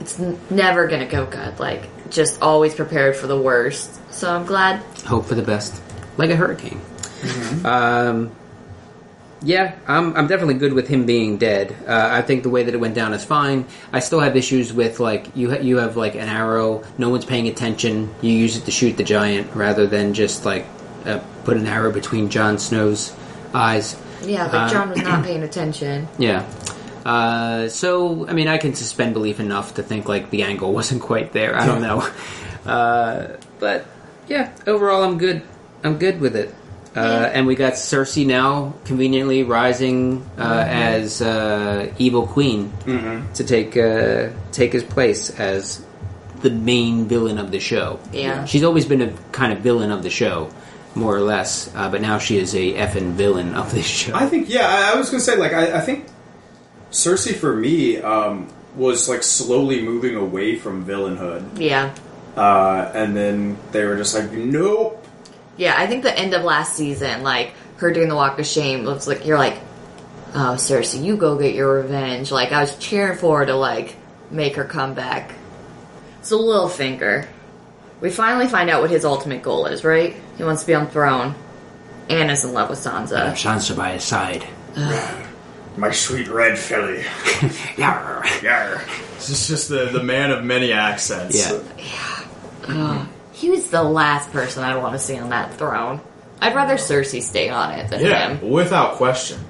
It's n- never gonna go good. Like just always prepared for the worst. So I'm glad. Hope for the best, like a hurricane. Um, yeah, I'm, I'm definitely good with him being dead. Uh, I think the way that it went down is fine. I still have issues with like you ha- you have like an arrow, no one's paying attention. You use it to shoot the giant rather than just like uh, put an arrow between Jon Snow's eyes. Yeah, like Uh, Jon was not paying attention. Yeah. Uh, so, I mean, I can suspend belief enough to think like the angle wasn't quite there. I don't know. Uh, but yeah, overall, I'm good. I'm good with it. Uh, Yeah. and we got Cersei now conveniently rising uh, as uh, evil queen to take uh, take his place as the main villain of the show. Yeah. she's always been a kind of villain of the show, more or less. Uh, but now she is a effing villain of this show. I think, yeah, I, I was gonna say, like, I, I think Cersei for me um, was like slowly moving away from villainhood, Yeah, uh, and then they were just like, nope. Yeah. I think the end of last season, like her doing the walk of shame, looks like you're like, oh Cersei, you go get your revenge. Like I was cheering for her to like make her come back. So Littlefinger, we finally find out what his ultimate goal is. Right? He wants to be on the throne. Anna's in love with Sansa. Sansa by his side. My sweet red filly. Yarr. Yarr. is just the, the man of many accents. Yeah. Yeah. He was the last person I want to see on that throne. I'd rather Cersei stay on it than Yeah, him. without question.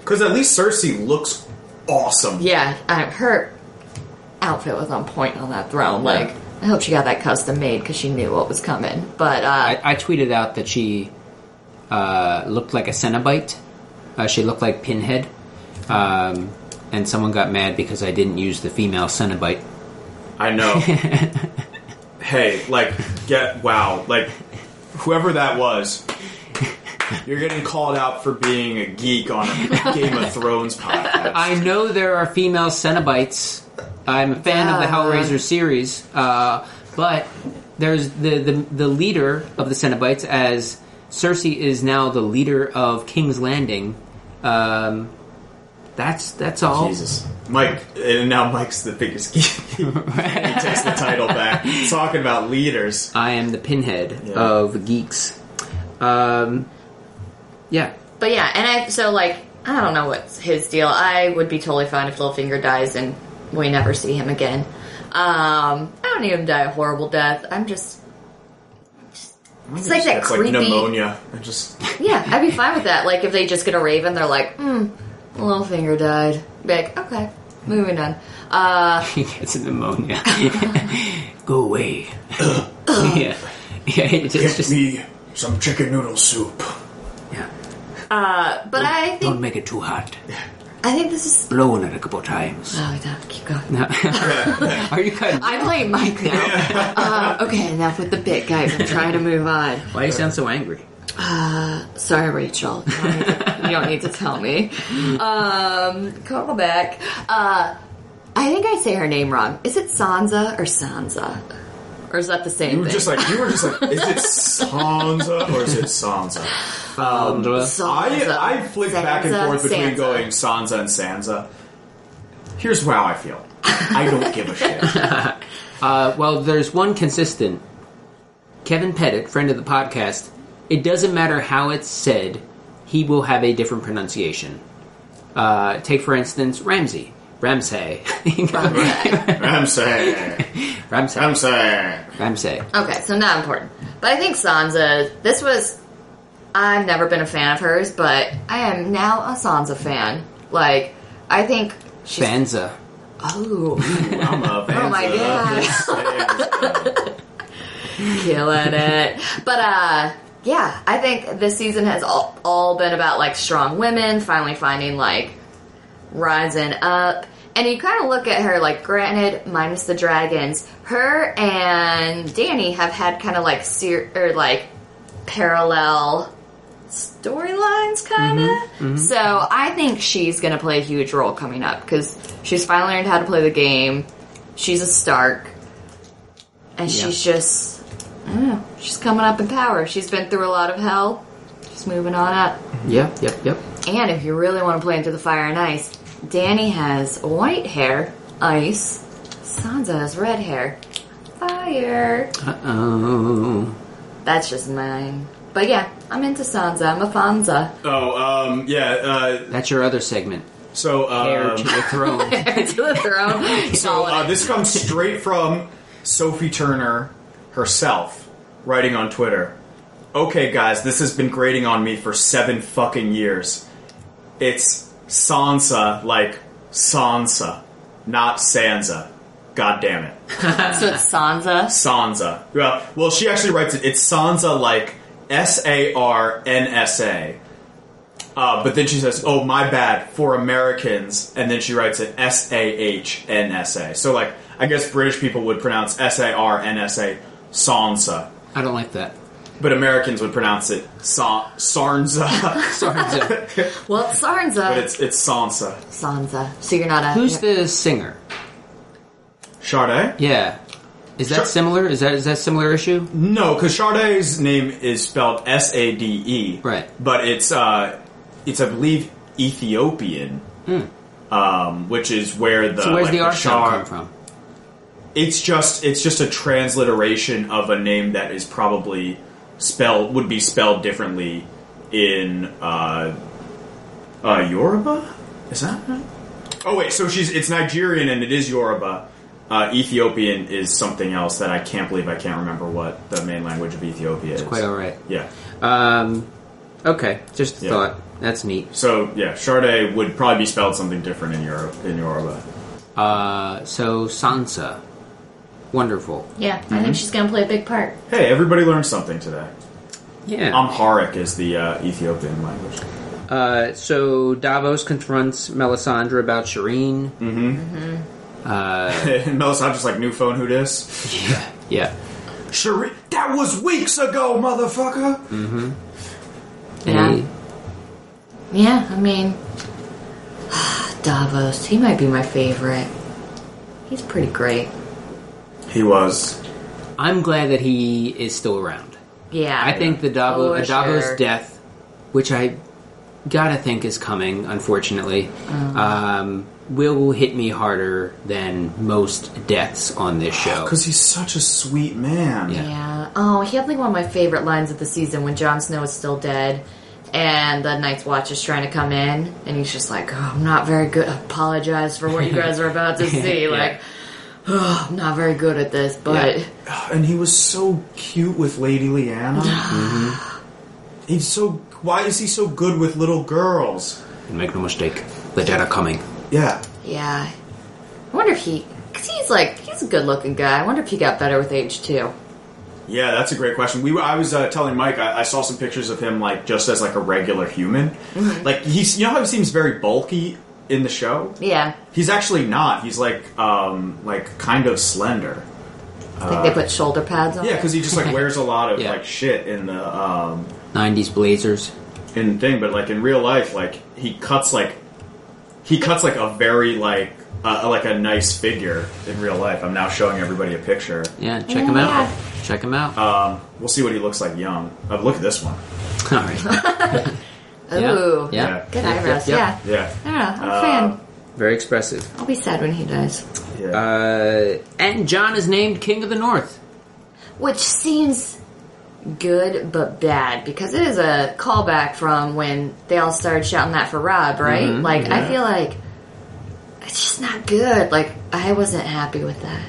Because at least Cersei looks awesome. Yeah, I, her outfit was on point on that throne. Like, I hope she got that custom made because she knew what was coming. But uh, I, I tweeted out that she uh, looked like a Cenobite. Uh, she looked like Pinhead. Um, and someone got mad because I didn't use the female Cenobite. I know. hey, like, get wow, like, whoever that was, you're getting called out for being a geek on a Game of Thrones podcast. I know there are female Cenobites. I'm a fan of the Hellraiser series, uh, but there's the, the the leader of the Cenobites, as Cersei is now the leader of King's Landing. Um, that's that's all. Jesus, Mike, and now Mike's the biggest geek. he takes the title back. Talking about leaders. I am the pinhead Yeah. of geeks. Um, yeah, But yeah, and I so like I don't know what's his deal. I would be totally fine if Littlefinger dies and we never see him again. Um, I don't need him to die a horrible death. I'm just it's like that It's creepy. like pneumonia. I just Yeah, I'd be fine with that. Like if they just get a raven, they're like, hmm, Littlefinger died. Be like, okay, moving on. Uh, he gets pneumonia. Go away. yeah, yeah. It's, it's just me some chicken noodle soup. yeah. uh, but I Don't think make it too hot. I think this is. Blow on it a couple times. Oh, no, keep going. No. Are you cutting? I'm playing Mike now. uh, okay, enough with the bit, guys. I'm trying to move on. Why do you sound so angry? Sorry, Rachel. You don't need to, don't need to tell me. Um, call back. Uh, I think I say her name wrong. Is it Sansa or Sansa? Or is that the same You were thing? just like you were just like, is it Sansa or is it Sansa? Sandra. Sansa. I I flick back and Sansa, forth between Sansa. going Sansa and Sansa. Here's how I feel. I don't give a shit. Uh, well, there's one consistent. Kevin Pettit, friend of the podcast. It doesn't matter how it's said, he will have a different pronunciation. Uh, take for instance Ramsey, Ramsay, Ramsay, Ramsay, Ramsay. Ramsay. Okay, so not important. But I think Sansa, this was. I've never been a fan of hers, but I am now a Sansa fan. Like, I think she's. Fanza. Oh, I'm a Oh my God. killing it. But, uh, yeah, I think this season has all, all been about, like, strong women finally finding, like, rising up. And you kind of look at her, like, granted, minus the dragons, her and Danny have had kind of like, ser- or like, parallel storylines, kind of. Mm-hmm, mm-hmm. So I think she's going to play a huge role coming up because she's finally learned how to play the game. She's a Stark. And Yeah. she's just, I don't know, she's coming up in power. She's been through a lot of hell. She's moving on up. Yep, yep, yep. And if you really want to play into the fire and ice, Danny has white hair, ice. Sansa has red hair, fire. Uh oh. That's just mine. But yeah, I'm into Sansa. I'm a Fanza. Oh, um, yeah. Uh, That's your other segment. so, Heir um, to the throne. to the throne. so uh, this comes straight from Sophie Turner herself, writing on Twitter. Okay, guys, this has been grating on me for seven fucking years. It's Sansa, like Sansa, not Sansa. God damn it. so it's Sansa. Sansa. Well, well, she actually writes it. It's Sansa like S A R N S A. Uh, but then she says, "Oh, my bad for Americans," and then she writes it S A H N S A. So, like, I guess British people would pronounce S A R N S A Sansa, I don't like that. but Americans would pronounce it Sa- Sarnza. Sorry. Zip. Well, it's Sansa. but it's it's Sansa. Sansa. So you're not a. Who's the singer? Sade? Yeah. Is that Sure. similar? Is that is that similar issue? No, because Sade's name is spelled S A D E. Right. But it's uh, it's I believe Ethiopian. Um, which is where the Hmm. So where's like, the R Shar- sound come from? It's just it's just a transliteration of a name that is probably spelled would be spelled differently in uh, uh, Yoruba. Is that right? Oh wait, so she's it's Nigerian and it is Yoruba. Uh, Ethiopian is something else that I can't believe I can't remember what the main language of Ethiopia is. Quite all right. Yeah. Um, okay, just a Yeah. thought. That's neat. So yeah, Sade would probably be spelled something different in Europe in Yoruba. Uh, so Sansa, wonderful. Yeah, I think she's gonna play a big part. Hey, everybody learned something today. Yeah. Amharic is the uh, Ethiopian language. Uh, so Davos confronts Melisandre about Shireen. Mm-hmm. and Melisandre's like, new phone, who dis? Yeah, yeah. Sheree, that was weeks ago, motherfucker! Yeah. Any- Yeah, I mean, Davos. He might be my favorite. He's pretty great. He was. I'm glad that he is still around. Yeah, I think the Davos, For Davos sure. death, which I gotta think is coming, unfortunately, Uh-huh. um, will hit me harder than most deaths on this show. Because he's such a sweet man. Yeah. Yeah. Oh, he had like one of my favorite lines of the season when Jon Snow is still dead. And the Night's Watch is trying to come in, and he's just like, oh, "I'm not very good. Apologize for what you guys are about to see. Yeah. Like, oh, I'm not very good at this, but Yeah. And he was so cute with Lady Lyanna. Mm-hmm. He's so. Why is he so good with little girls? And make no mistake, the dead are coming. Yeah. yeah. I wonder if he, because he's like, he's a good-looking guy. I wonder if he got better with age too. Yeah, that's a great question. We were, I was uh, telling Mike I, I saw some pictures of him like just as like a regular human. Mm-hmm. Like he's you know how he seems very bulky in the show. Yeah, He's actually not. He's like um like kind of slender. I think they put shoulder pads on. Yeah, because he just like wears a lot of Yeah. like shit in the um 90s Blazers. in thing, but like in real life, like he cuts like he cuts like a very like uh, like a nice figure in real life. I'm now showing everybody a picture. Yeah, check him out. Check him out. Um, we'll see what he looks like young. Uh, look at this one. All right. Ooh, Yeah. Yeah. good Yep, eyebrows. yep, Yeah, Yeah, I don't know. I'm a Uh, fan. Very expressive. I'll be sad when he dies. yeah. Uh, and Jon is named King of the North. Which seems good but bad because it is a callback from when they all started shouting that for Robb, right? Mhm, like I feel like it's just not good. Like I wasn't happy with that.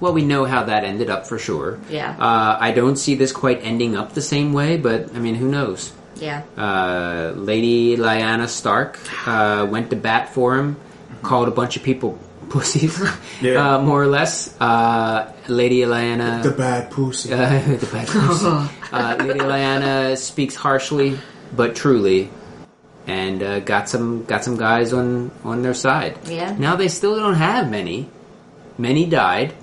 Well, we know how that ended up for sure. Yeah. Uh, I don't see this quite ending up the same way, but I mean, who knows? Yeah. Uh, Lady Lyanna Stark uh, went to bat for him, called a bunch of people pussies, Yeah. uh, more or less. Uh, Lady Lyanna. the bad pussy. Uh, the bad pussy. uh, Lady Lyanna speaks harshly but truly, and uh, got some got some guys on on their side. Yeah. Now they still don't have many. Many died,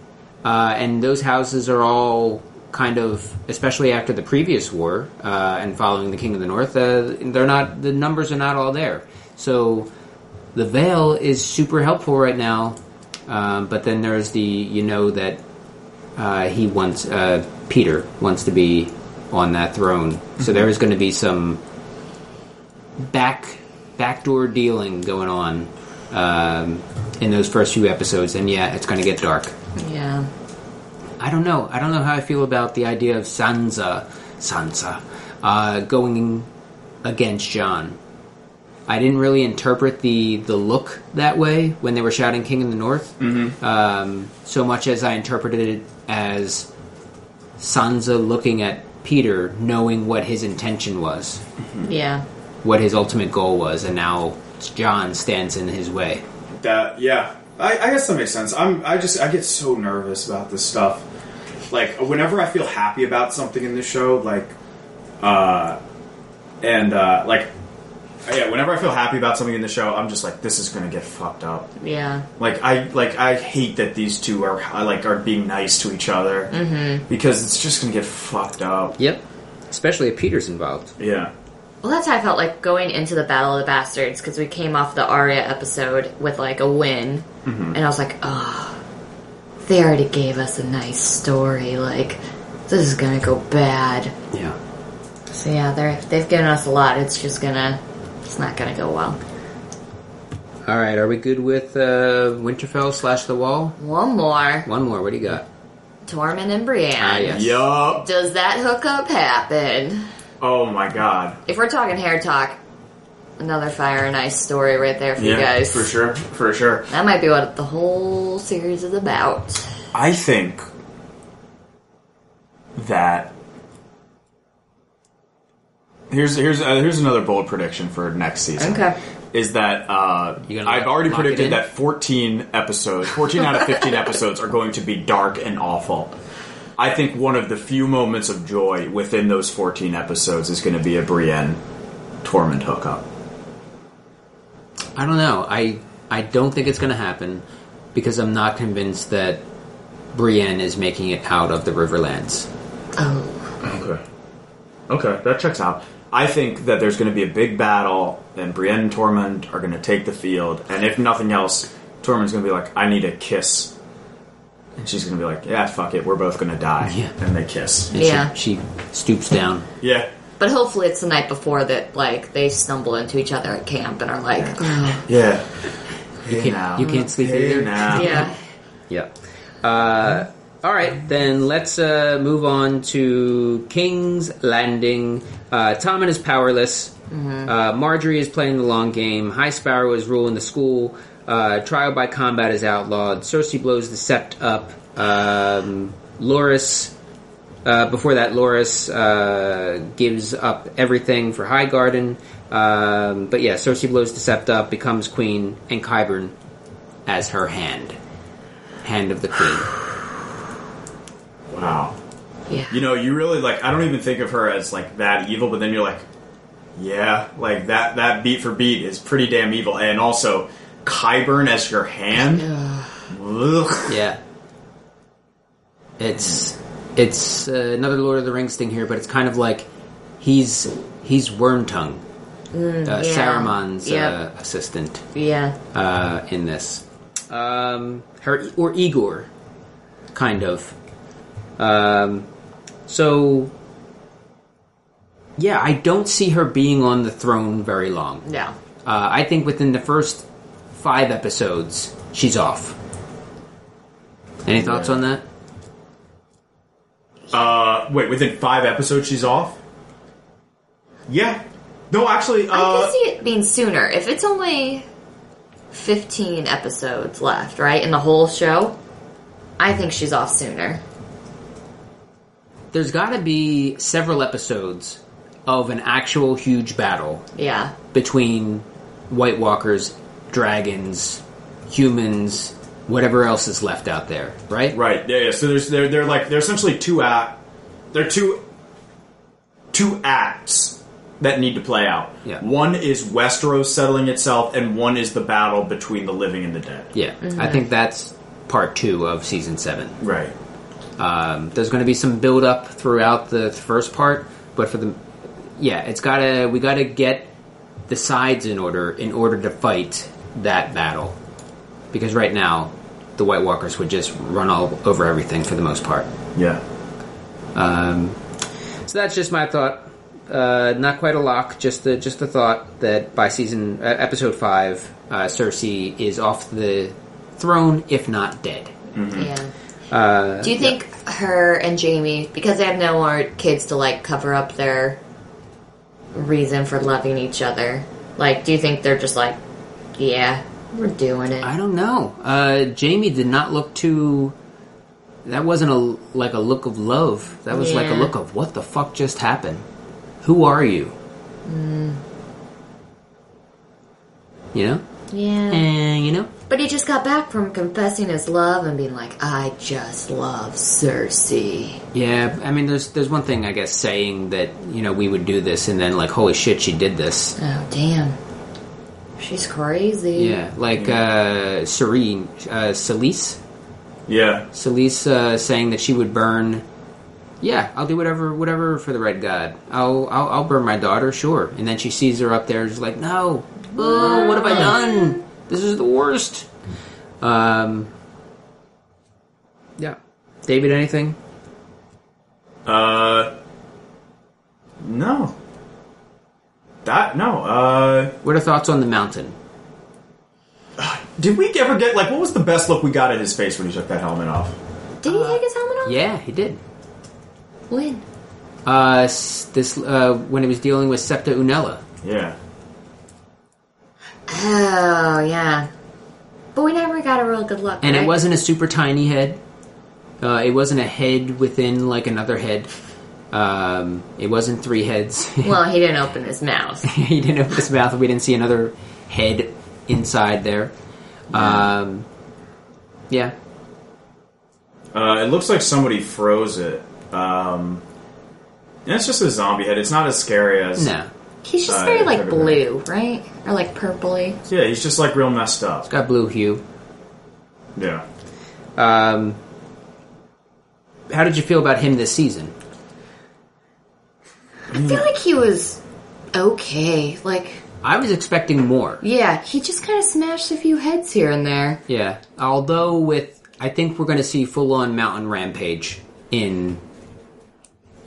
uh, and those houses are all kind of, especially after the previous war uh, and following the King of the North. Uh, they're not the numbers are not all there. So the Vale is super helpful right now. Um, but then there's the you know that uh, he wants uh, Peter wants to be on that throne. So there is going to be some back backdoor dealing going on um, in those first few episodes, and yeah, it's going to get dark. Yeah. I don't know. I don't know how I feel about the idea of Sansa, Sansa, uh, going against Jon. I didn't really interpret the the look that way when they were shouting "King in the North," mm-hmm. um, so much as I interpreted it as Sansa looking at Peter, knowing what his intention was, Yeah. what his ultimate goal was, and now Jon stands in his way. That yeah, I, I guess that makes sense. I'm I just I get so nervous about this stuff. Like whenever I feel happy about something in this show, like uh, and uh, like Yeah, whenever I feel happy about something in the show, I'm just like, this is gonna get fucked up. Yeah. Like I like I hate that these two are I like are being nice to each other Mm-hmm. because it's just gonna get fucked up. Yep, especially if Peter's involved. Yeah, Well, that's how I felt like going into the Battle of the Bastards because we came off the Arya episode with like a win, and I was like, oh, they already gave us a nice story. Like, this is gonna go bad. Yeah. So yeah, they're they've given us a lot. It's just gonna, it's not gonna go well. All right, are we good with uh, Winterfell slash the Wall? One more, One more. What do you got? Tormund and Brienne. Ah, yes. yup. Does that hookup happen? Oh my god. If we're talking hair talk, another fire and ice story right there for you Yeah, guys. for sure, for sure. That might be what the whole series is about. I think that here's here's uh, here's another bold prediction for next season. Okay. Is that uh, I've already predicted that 14 episodes, 14 out of 15 episodes are going to be dark and awful. I think one of the few moments of joy within those 14 episodes is going to be a Brienne Tormund hookup. I don't know. I I don't think it's going to happen. because I'm not convinced that Brienne is making it out of the Riverlands. Oh, Okay. Okay, that checks out. I think that there's going to be a big battle, and Brienne and Tormund are going to take the field, and if nothing else, Tormund's going to be like, I need a kiss. And she's going to be like, yeah, fuck it, we're both going to die. Yeah. And they kiss. And Yeah. She, she stoops down. Yeah. But hopefully it's the night before that. Like they stumble into each other at camp and are like, oh, Yeah. You can't- you can't sleep hey either? Now. yeah, Yeah. Uh, all right, then let's uh, move on to King's Landing. Uh, Tommen is powerless. Uh, Margaery is playing the long game. High Sparrow is ruling the school. Uh, trial by combat is outlawed. Cersei blows the sept up. Um, Loras. Uh, before that, Loras uh, gives up everything for Highgarden. Um, but yeah, Cersei blows the sept up, becomes queen, and Qyburn as her hand. Hand of the Queen. Wow. yeah. You know, you really like. I don't even think of her as like that evil, but then you're like, yeah, like that. That beat for beat is pretty damn evil, and also Qyburn as your hand. Ugh. Yeah. It's it's uh, another Lord of the Rings thing here, but it's kind of like he's he's Wormtongue, uh, yeah. Saruman's Yep. uh, assistant yeah. uh, in this. Um, her or Igor, kind of. Um, so yeah, I don't see her being on the throne very long. No. Uh, I think within the first five episodes, she's off. Any thoughts on that? Uh, wait, within five episodes, she's off. Yeah. No, actually, I uh, can see it being sooner. If it's only 15 episodes left, right, in the whole show, I think she's off sooner. There's got to be several episodes of an actual huge battle Yeah. between White Walkers, dragons, humans, whatever else is left out there, right? right. Yeah, yeah. So there's they're they're like they're essentially two act. They're two two acts that need to play out. Yeah. One is Westeros settling itself, and one is the battle between the living and the dead. Yeah, I think that's part two of season seven. Right. Um, there's going to be some build up throughout the first part, but for the yeah, it's gotta we gotta get the sides in order in order to fight that battle. Because right now, the White Walkers would just run all over everything for the most part. Yeah. Um, so that's just my thought. Uh, not quite a lock, just a, just a thought that by season uh, episode five, uh, Cersei is off the throne, if not dead. Yeah. Uh, Do you think her and Jaime, because they have no more kids to like cover up their reason for loving each other, like, do you think they're just like, yeah, we're doing it? I don't know. Uh, Jaime did not look too. That wasn't a like a look of love. That was like a look of what the fuck just happened. Who are you? You know, yeah. and you know. But he just got back from confessing his love and being like, I just love Cersei. Yeah, I mean, there's there's one thing I guess saying that you know we would do this, and then like holy shit, she did this. Oh, damn. She's crazy. Yeah, like uh, Serene, uh, Selyse, Yeah. Selyse uh, saying that she would burn. Yeah, I'll do whatever, whatever for the Red God. I'll, I'll, I'll burn my daughter, sure. And then she sees her up there, she's like, "No, oh, what have I done? This is the worst." Um, yeah, David, anything? Uh. No. That no. Uh. What are thoughts on the mountain? Did we ever get like what was the best look we got at his face when he took that helmet off? Did he take his helmet off? Yeah, he did. When? Uh, s- this uh, when he was dealing with Septa Unella. Yeah. Oh, yeah. But we never got a real good look. And it right? wasn't a super tiny head. Uh, it wasn't a head within like another head. Um, it wasn't three heads. Well, he didn't open his mouth. he didn't open his mouth. We didn't see another head inside there. Um, yeah. Uh, it looks like somebody froze it. Um, and it's just a zombie head. It's not as scary as. No. He's just Uh, very like never blue, right? Or like purpley. Yeah, he's just like real messed up. It's got blue hue. Yeah. Um, how did you feel about him this season? I feel like he was okay. Like, I was expecting more. yeah, he just kind of smashed a few heads here and there. Yeah. Although with I think we're going to see full on mountain rampage in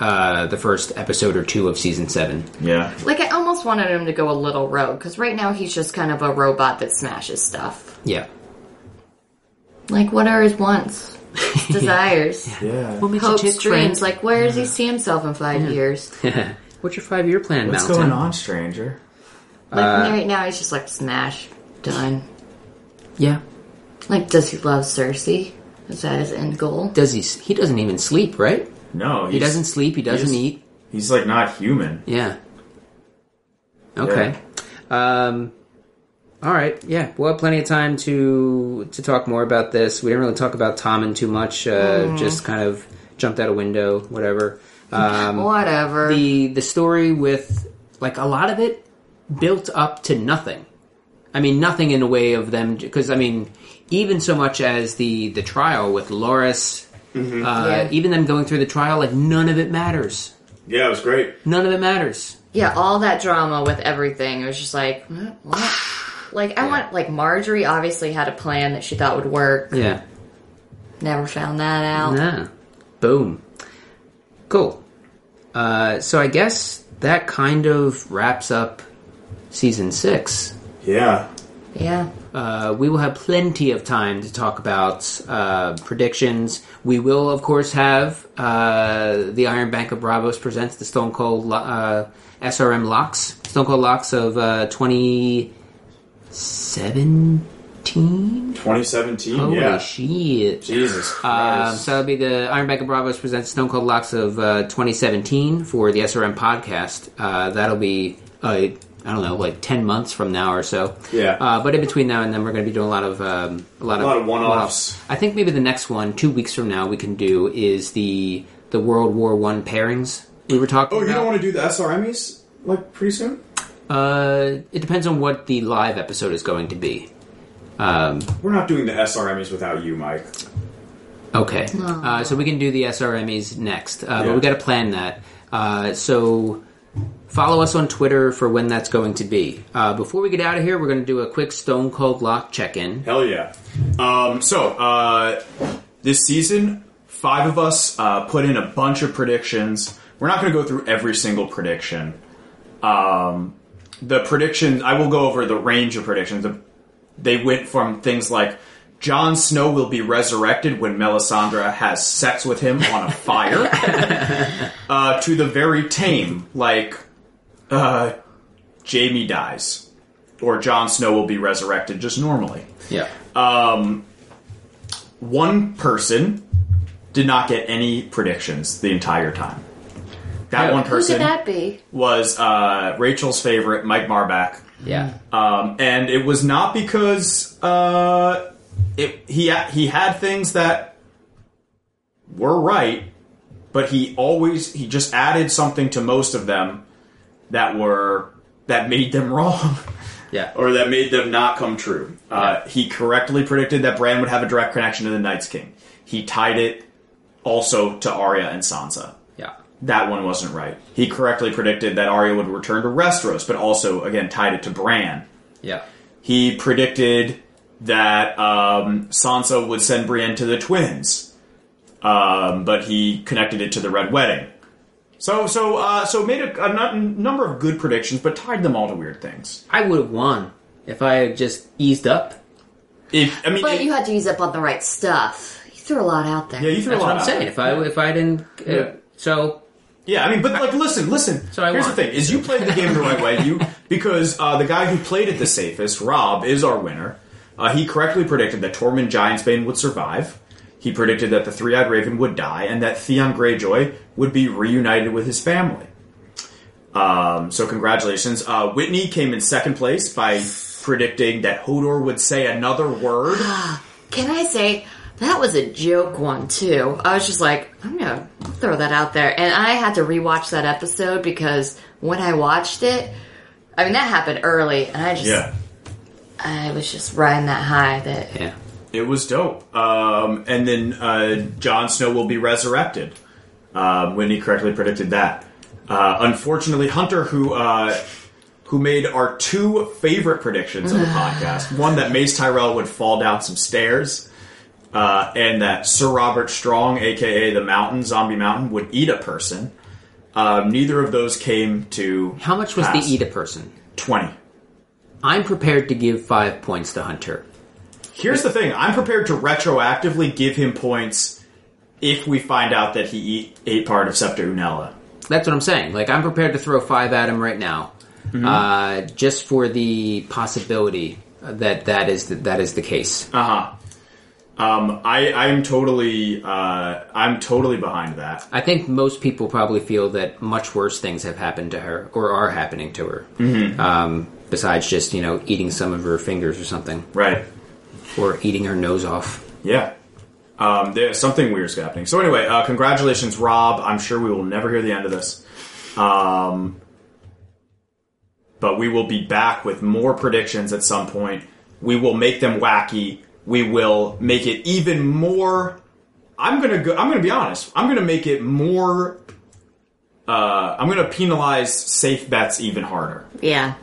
uh, the first episode or two of season seven. Yeah. Like, I almost wanted him to go a little rogue because right now he's just kind of a robot that smashes stuff. Yeah. Like, what are his wants, his desires, Yeah. What makes hopes, you tick, dreams? friend? Like, where does he see himself in five years? What's your five year plan, What's Mountain? going on, stranger? Like Uh, right now, he's just like smash, done. Yeah. Like, does he love Cersei? Is that his end goal? Does he? He doesn't even sleep, right? No, He doesn't sleep. He doesn't he's- eat. He's like not human. Yeah. Okay. Um. All right. Yeah, we'll have plenty of time to to talk more about this. We didn't really talk about Tommen too much. Uh, Just kind of jumped out a window, whatever. Um, Whatever. the the story with like a lot of it built up to nothing. I mean, nothing in the way of them because I mean, even so much as the the trial with Loras, uh, Yeah. even them going through the trial, like none of it matters. Yeah, it was great. None of it matters. yeah, all that drama with everything. It was just like, what? what? Like I yeah. want like Margaery obviously had a plan that she thought would work. Yeah. Never found that out. Yeah, Boom. Cool. Uh, so I guess that kind of wraps up season six. Yeah. Yeah. Uh, we will have plenty of time to talk about uh, predictions. We will, of course, have uh, the Iron Bank of Braavos presents the Stone Cold uh, SRM locks, Stone Cold locks of uh, 20 seventeen. 2017. Holy yeah. shit! Jesus um, so that'll be the Iron Bank of Braavos presents Stone Cold Locks of uh, 2017 for the SRM podcast. Uh, that'll be uh, I don't know, like ten months from now or so. Yeah. Uh, but in between now and then, we're going to be doing a lot of um, a lot of lot of one-offs. I think maybe the next one, two weeks from now, we can do is the the World War One pairings we were talking. oh, you don't want to do the SRMs like pretty soon? Uh, it depends on what the live episode is going to be. Um, We're not doing the SRMEs without you, Mike. Okay. Uh, so we can do the SRMEs next, uh, Yeah. but we got to plan that. Uh, so follow us on Twitter for when that's going to be. Uh, before we get out of here, we're going to do a quick Stone Cold Lock check in. Hell yeah. Um, so, uh, this season, five of us uh, put in a bunch of predictions. We're not going to go through every single prediction. Um, the prediction, I will go over the range of predictions. They went from things like Jon Snow will be resurrected when Melisandre has sex with him on a fire, uh, to the very tame, like uh, Jaime dies, or Jon Snow will be resurrected just normally Yeah. one person did not get any predictions the entire time. That Oh. one Who person could that be? was uh, Rachel's favorite, Mike Marbach, yeah. um, and it was not because uh, it, he he had things that were right, but he always he just added something to most of them that were that made them wrong. Yeah. or that made them not come true. Uh, he correctly predicted that Bran would have a direct connection to the Night's King. He tied it also to Arya and Sansa. Yeah. That one wasn't right. He correctly predicted that Arya would return to Westeros, but also again tied it to Bran. Yeah. He predicted that um, Sansa would send Brienne to the twins, um, but he connected it to the Red Wedding. So, so, uh, so made a, a n- number of good predictions, but tied them all to weird things. I would have won if I had just eased up. If I mean, But it- you had to use up on the right stuff. You threw a lot out there. yeah, you threw That's a lot what I'm out saying. there. If I if I didn't, uh, Yeah. so Yeah, I mean, but like, listen, listen. So I Here's won. the thing: is you played the game the right way. You because uh, the guy who played it the safest, Rob, is our winner. Uh, he correctly predicted that Tormund Giantsbane would survive. He predicted that the Three-Eyed Raven would die, and that Theon Greyjoy would be reunited with his family. Um, so congratulations. Uh, Whitney came in second place by predicting that Hodor would say another word. Can I say that was a joke one too? I was just like, I'm gonna throw that out there, and I had to rewatch that episode because when I watched it, I mean that happened early, and I just yeah. I was just riding that high that yeah. It was dope. Um, and then uh, Jon Snow will be resurrected. Um, when he correctly predicted that. Uh, unfortunately, Hunter, who uh, who made our two favorite predictions of the podcast, one that Mace Tyrell would fall down some stairs, uh, and that Sir Robert Strong, aka the Mountain Zombie Mountain, would eat a person. Um, neither of those came to. How much was pass. the eat a person? Twenty. I'm prepared to give five points to Hunter. Here's the thing: I'm prepared to retroactively give him points if we find out that he eat, ate part of Septa Unella. That's what I'm saying. Like I'm prepared to throw five at him right now, uh, just for the possibility that that is the, that is the case. Uh huh. Um, I I'm totally uh, I'm totally behind that. I think most people probably feel that much worse things have happened to her or are happening to her. Um, besides just you know eating some of her fingers or something, Right. or eating her nose off. Yeah. Um, there's something weird's happening. So anyway, uh, congratulations, Rob. I'm sure we will never hear the end of this. Um, but we will be back with more predictions at some point. We will make them wacky. We will make it even more. I'm gonna go. I'm gonna be honest. I'm gonna make it more. Uh, I'm gonna penalize safe bets even harder. Yeah.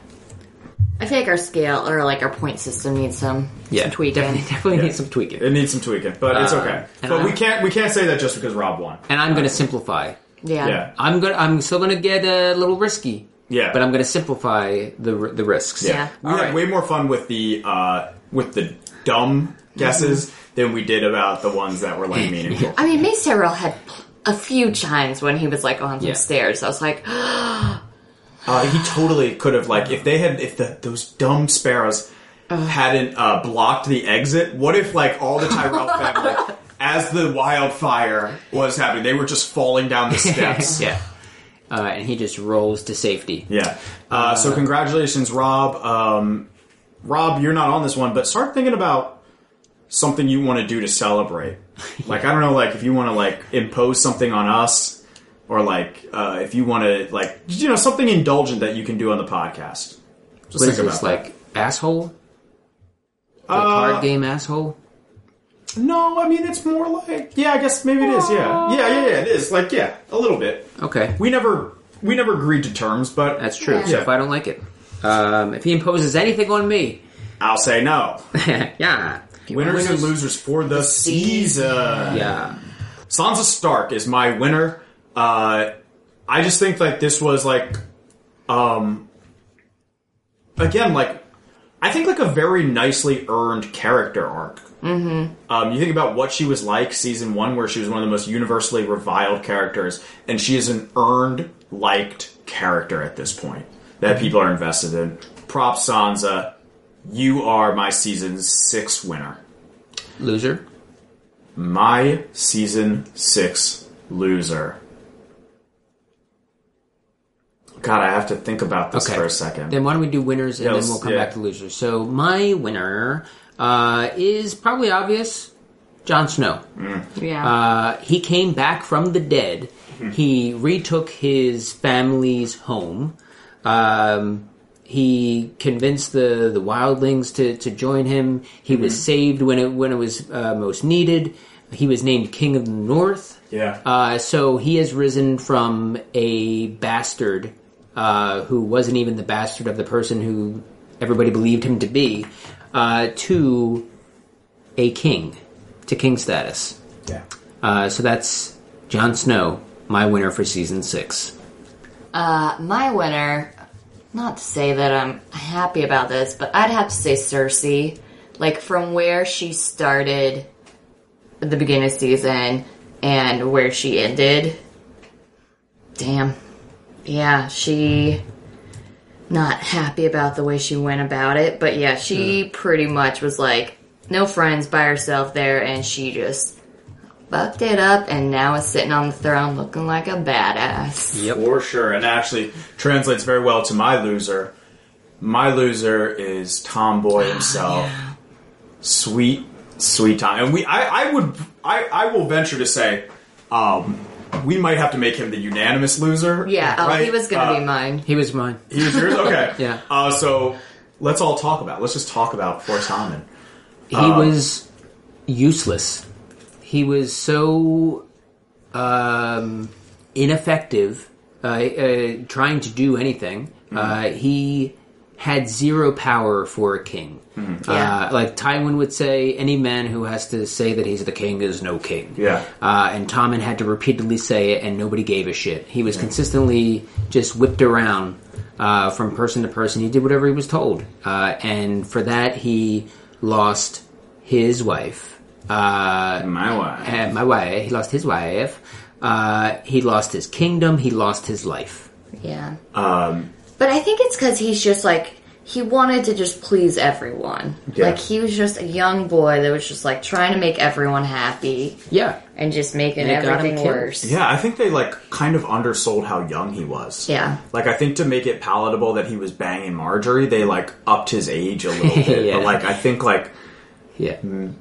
I feel like our scale or like our point system needs some, yeah, some tweaking. definitely, definitely Yeah. need some tweaking. It needs some tweaking, but it's Uh, okay. and But we I'm- can't we can't say that just because Rob won. and I'm going to simplify. Yeah. Yeah. I'm gonna. I'm still going to get a little risky. Yeah. but I'm going to simplify the the risks. Yeah. We All had right. way more fun with the uh, with the dumb guesses than we did about the ones that were like meaningful. I mean, Mace Tyrell had a few times when he was like on some Yeah. stairs. I was like, Uh, he totally could have like if they had if the those dumb sparrows hadn't uh, blocked the exit. What if like all the Tyrell family, as the wildfire was happening, they were just falling down the steps. yeah. Uh, and he just rolls to safety. Yeah. Uh, so congratulations, Rob. Um, Rob, you're not on this one, but start thinking about something you want to do to celebrate. Like I don't know, like if you want to like impose something on us, or like uh, if you want to like you know something indulgent that you can do on the podcast. Just What is think this about like asshole? The Uh, card game asshole. No, I mean it's more like yeah, I guess maybe it is. Yeah, yeah, yeah, yeah. It is like yeah, a little bit. Okay, We never we never agreed to terms, but that's true. Yeah. So if I don't like it, um, if he imposes anything on me, I'll say no. yeah, Winners and losers for the season. Yeah, Sansa Stark is my winner. Uh, I just think like this was like, um, again, like I think like a very nicely earned character arc. Mm-hmm. Um, you think about what she was like season one, where she was one of the most universally reviled characters, and she is an earned, liked character at this point that people are invested in. Props, Sansa. You are my season six winner. loser. My season six loser. God, I have to think about this Okay. for a second. Then why don't we do winners and Yeah, then we'll come yeah. back to losers. So my winner uh, is probably obvious. Jon Snow. yeah. Uh, he came back from the dead. He retook his family's home. Um, he convinced the, the wildlings to, to join him. He was saved when it when it was uh, most needed. He was named King of the North. Yeah. Uh, so he has risen from a bastard uh, who wasn't even the bastard of the person who everybody believed him to be uh, to a king, to king status. yeah. Uh, so that's Jon Snow, my winner for season six. Uh, my winner, not to say that I'm happy about this, but I'd have to say Cersei. Like, from where she started at the beginning of season and where she ended. Damn. Yeah, she. Not happy about the way she went about it, but yeah, she hmm. pretty much was like, no friends by herself there, and she just fucked it up, and now is sitting on the throne looking like a badass. Yep. For sure. And actually translates very well to my loser. My loser is Tomboy himself. Sweet, sweet Tom. And we I, I would I, I will venture to say, um, we might have to make him the unanimous loser. Yeah, oh, he was gonna Uh, be mine. He was mine. He was yours? Okay. Yeah. Uh, so let's all talk about. Let's just talk about Forrest Hammond. He Uh, was useless. He was so um, ineffective uh, uh, trying to do anything. Uh, he had zero power for a king. Yeah. Uh, like Tywin would say, any man who has to say that he's the king is no king. Yeah. Uh, and Tommen had to repeatedly say it, and nobody gave a shit. He was consistently just whipped around uh, from person to person. He did whatever he was told, uh, and for that he lost his wife. Uh, My wife. uh, my wife. He lost his wife. Uh, he lost his kingdom. He lost his life. Yeah. Um, But I think it's because he's just like he wanted to just please everyone. Yeah. Like he was just a young boy that was just like trying to make everyone happy Yeah. and just making And it got everything worse. yeah, I think they like kind of undersold how young he was. Yeah. Like I think to make it palatable that he was banging Margaery, they like upped his age a little bit. Yeah. But like I think like Yeah.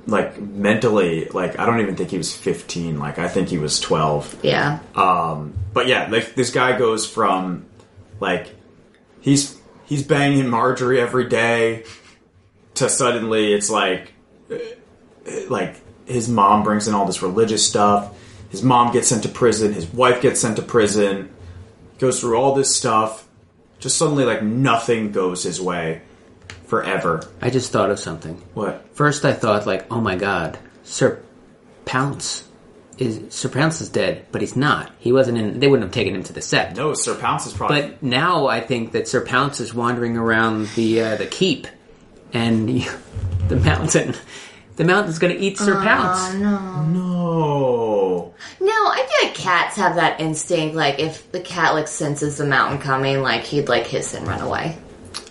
like mentally, like I don't even think he was fifteen. Like I think he was twelve. Yeah. Um, but yeah, like this guy goes from like he's he's banging Margaery every day to suddenly it's like uh, like his mom brings in all this religious stuff. His mom gets sent to prison. His wife gets sent to prison. Goes through all this stuff. Just suddenly, like nothing goes his way forever. I just thought of something. What? First, I thought like, oh my god, Sir Pounce is Sir Pounce is dead, but he's not. He wasn't in. They wouldn't have taken him to the set. No, Sir Pounce is probably. But now I think that Sir Pounce is wandering around the uh, the keep, and the mountain. The mountain's going to eat Sir Pounce. no. No, I feel like cats have that instinct. Like if the cat like senses the mountain coming, like he'd like hiss and run away.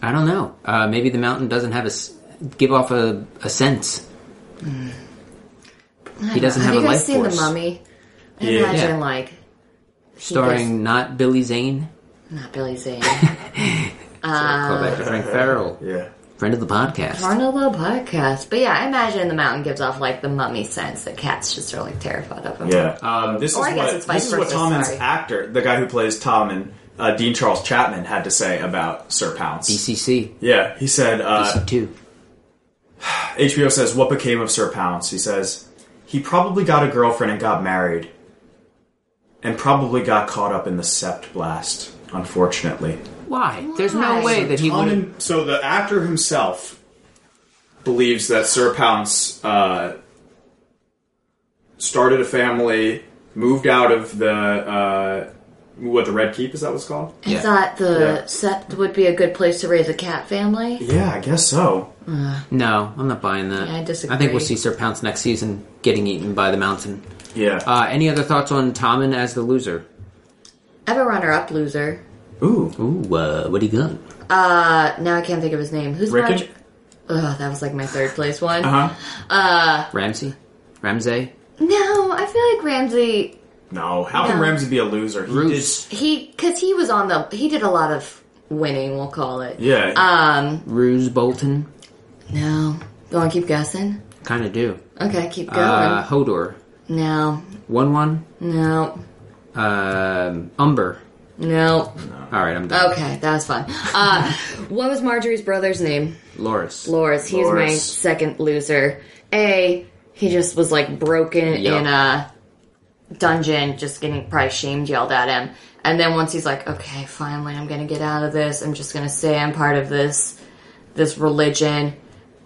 I don't know. Uh, maybe the mountain doesn't have a s- give off a, a sense. He doesn't have, Have a you guys life seen force. the Mummy? I Yeah. imagine Yeah. like Starring not Billy Zane. not Billy Zane, Call back to Frank Farrell, Yeah. friend of the podcast. Carnival podcast. But yeah, I imagine the mountain gives off like the mummy sense that cats just are like terrified of him. Yeah. Um, this Or is I guess what it's vice this is what versa, Tommen's sorry. actor, the guy who plays Tommen, uh, Dean Charles Chapman, had to say about Sir Pounce. DCC, Yeah, he said. Uh, DC2. HBO says, "What became of Sir Pounce?" He says, "He probably got a girlfriend and got married, and probably got caught up in the Sept blast. Unfortunately, Why? There's no Why? way that he would. So the actor himself believes that Sir Pounce uh, started a family, moved out of the uh, what the Red Keep is that what's called? I Yeah. thought the Yeah. Sept would be a good place to raise a cat family. yeah, I guess so. No, I'm not buying that. Yeah, I disagree. I think we'll see Sir Pounce next season getting eaten by the mountain. Yeah. Uh, any other thoughts on Tommen as the loser? I have a runner-up loser. Ooh, Ooh, uh, what do you got? Uh, now I can't think of his name. Who's Rickon? Roger? Ugh, that was like my third place one. uh huh. Ramsey? Ramsay? No, I feel like Ramsay. No, how can No. Ramsay be a loser? He Roos. He, cause he was on the. He did a lot of winning. We'll call it. Yeah. Um. Roose Bolton? No. You want to keep guessing? Kind of do. Okay, keep going. Uh, Hodor. no. Wun Wun. No. Um, Umber. No. Alright, I'm done. Okay, that was fun. Uh, what was Margaery's brother's name? Loras. Loras. He's my Loras. second loser. A. He just was like broken Yup. in a dungeon, just getting probably shamed, yelled at him. And then once he's like, okay, finally, I'm gonna get out of this. I'm just gonna say I'm part of this this religion.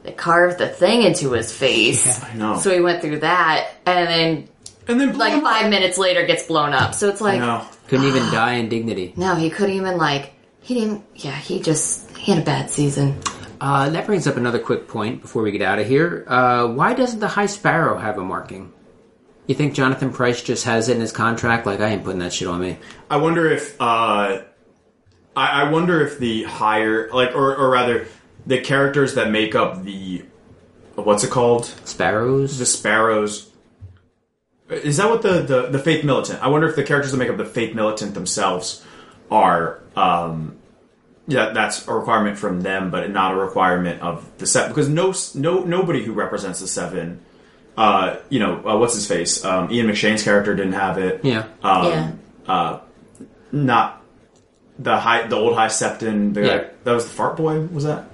They carved the thing into his face. I know. So he went through that, and then and then like five minutes later gets blown up. So it's like, No. Couldn't even die in dignity. no, he couldn't even like he didn't. Yeah, he just he had a bad season. Uh, that brings up another quick point before we get out of here. Uh, why doesn't the High Sparrow have a marking? You think Jonathan Pryce just has it in his contract? Like, I ain't putting that shit on me. I wonder if uh, I, I wonder if the higher like or, or rather the characters that make up the what's it called Sparrows? the sparrows is that what the, the the faith militant I wonder if the characters that make up the faith militant themselves are um yeah that's a requirement from them but not a requirement of the seven because no no nobody who represents the seven uh you know uh, what's his face um Ian McShane's character didn't have it yeah. um, Yeah. uh, not the high, the old high septon. The Yeah. guy, that was the fart boy. Was that?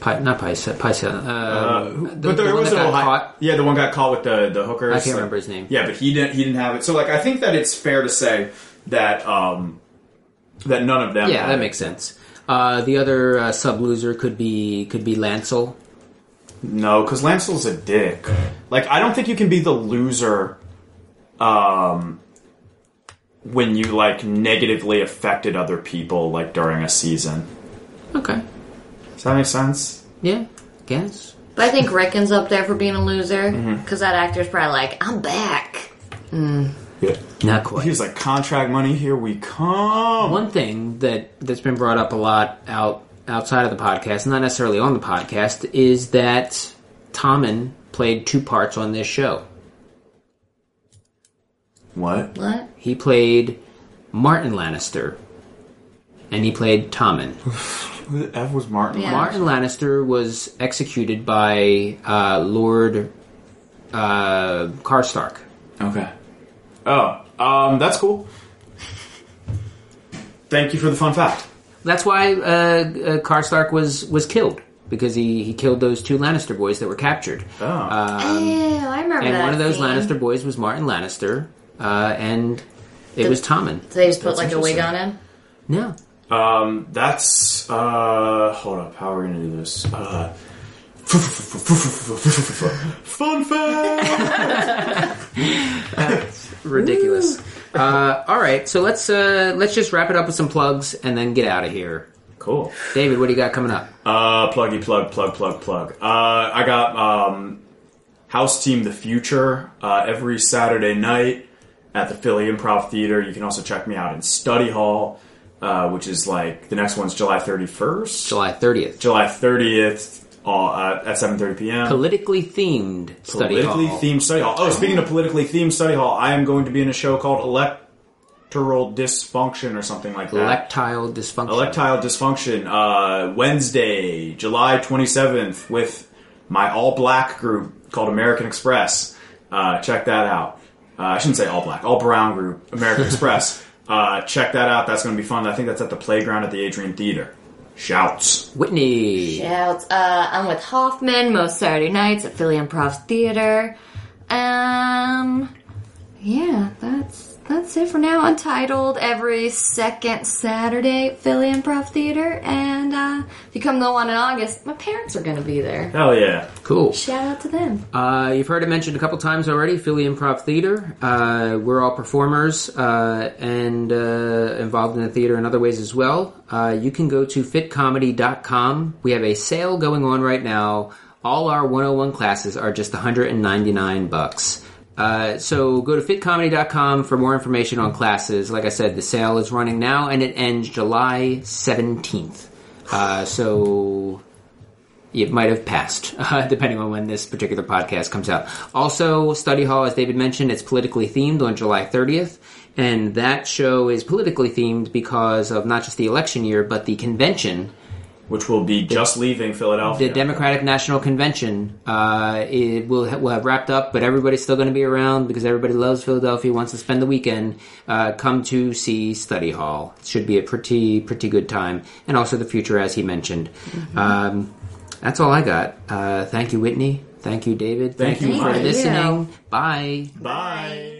Pi- not Paisa, Paisa. Uh, Uh, the, but there one was that a got hi- caught. Yeah, the one got caught with the the hookers. I can't remember his name. Yeah, but he didn't. He didn't have it. So like, I think that it's fair to say that um that none of them. Yeah, had that it. makes sense. Uh, the other uh, sub loser could be could be Lancel. No, because Lancel's a dick. Like, I don't think you can be the loser, um, when you like negatively affected other people like during a season. Okay. Does that make sense? Yeah. Guess. But I think Rickon's up there for being a loser Mm-hmm. because that actor's probably like, I'm back. Yeah. Not He quite. was like, contract money, here we come. One thing that that's been brought up a lot out outside of the podcast, not necessarily on the podcast, is that Tommen played two parts on this show. What? What? He played Martin Lannister, and he played Tommen. Who the F was Martin? Yeah. Martin Lannister was executed by uh, Lord uh, Karstark. Okay. Oh, um, that's cool. Thank you for the fun fact. That's why uh, uh, Karstark was was killed because he, he killed those two Lannister boys that were captured. Oh. oh, I remember and that. one of those scene. Lannister boys was Martin Lannister, uh, and it was Tommen. So they just put That's like a wig on him? No, Um, that's uh. Hold up. How are we gonna do this? Uh. Fun fact. That's ridiculous. Uh, all right, so let's uh, let's just wrap it up with some plugs and then get out of here. cool. David, what do you got coming up? Uh, pluggy plug plug plug plug. Uh, I got um, House Team the Future uh, every Saturday night at the Philly Improv Theater. You can also check me out in Study Hall, uh, which is like the next one's July thirty first, July thirtieth. July Uh, at 7:30 p.m. Politically themed study politically hall. themed study hall. Oh, speaking of politically themed study hall, I am going to be in a show called Electoral Dysfunction or something like that. Electile dysfunction. Electile Dysfunction, uh, Wednesday, July 27th, with my all black group called American Express. Uh, check that out. Uh, I shouldn't say all black, all brown group, American Express. Uh, check that out. That's going to be fun. I think that's at the playground at the Adrienne Theater. Shouts. Whitney. Shouts. Uh, I'm with Hoffman most Saturday nights at Philly Improv Theater. Um, yeah, that's that's it for now. Untitled every second Saturday Philly Improv Theater, and uh, if you come to the one in August, my parents are going to be there. Hell yeah. Cool. Shout out to them. Uh, you've heard it mentioned a couple times already. Philly Improv Theater. Uh, we're all performers uh, and uh, involved in the theater in other ways as well. Uh, you can go to phitcomedy.com. We have a sale going on right now. All our 101 classes are just 199 bucks. Uh, so go to phitcomedy.com for more information on classes. Like I said, the sale is running now and it ends July 17th. Uh, so it might have passed, uh, depending on when this particular podcast comes out. Also, Study Hall, as David mentioned, it's politically themed on July 30th, and that show is politically themed because of not just the election year, but the convention, Which will be just leaving Philadelphia. the Democratic National Convention. Uh, it will, ha- will have wrapped up, but everybody's still going to be around because everybody loves Philadelphia, wants to spend the weekend. Uh, come to see Study Hall. It should be a pretty, pretty good time. And also the future, as he mentioned. Um, that's all I got. Uh, thank you, Whitney. Thank you, David. Thank you, for Mike. listening. Bye. Bye.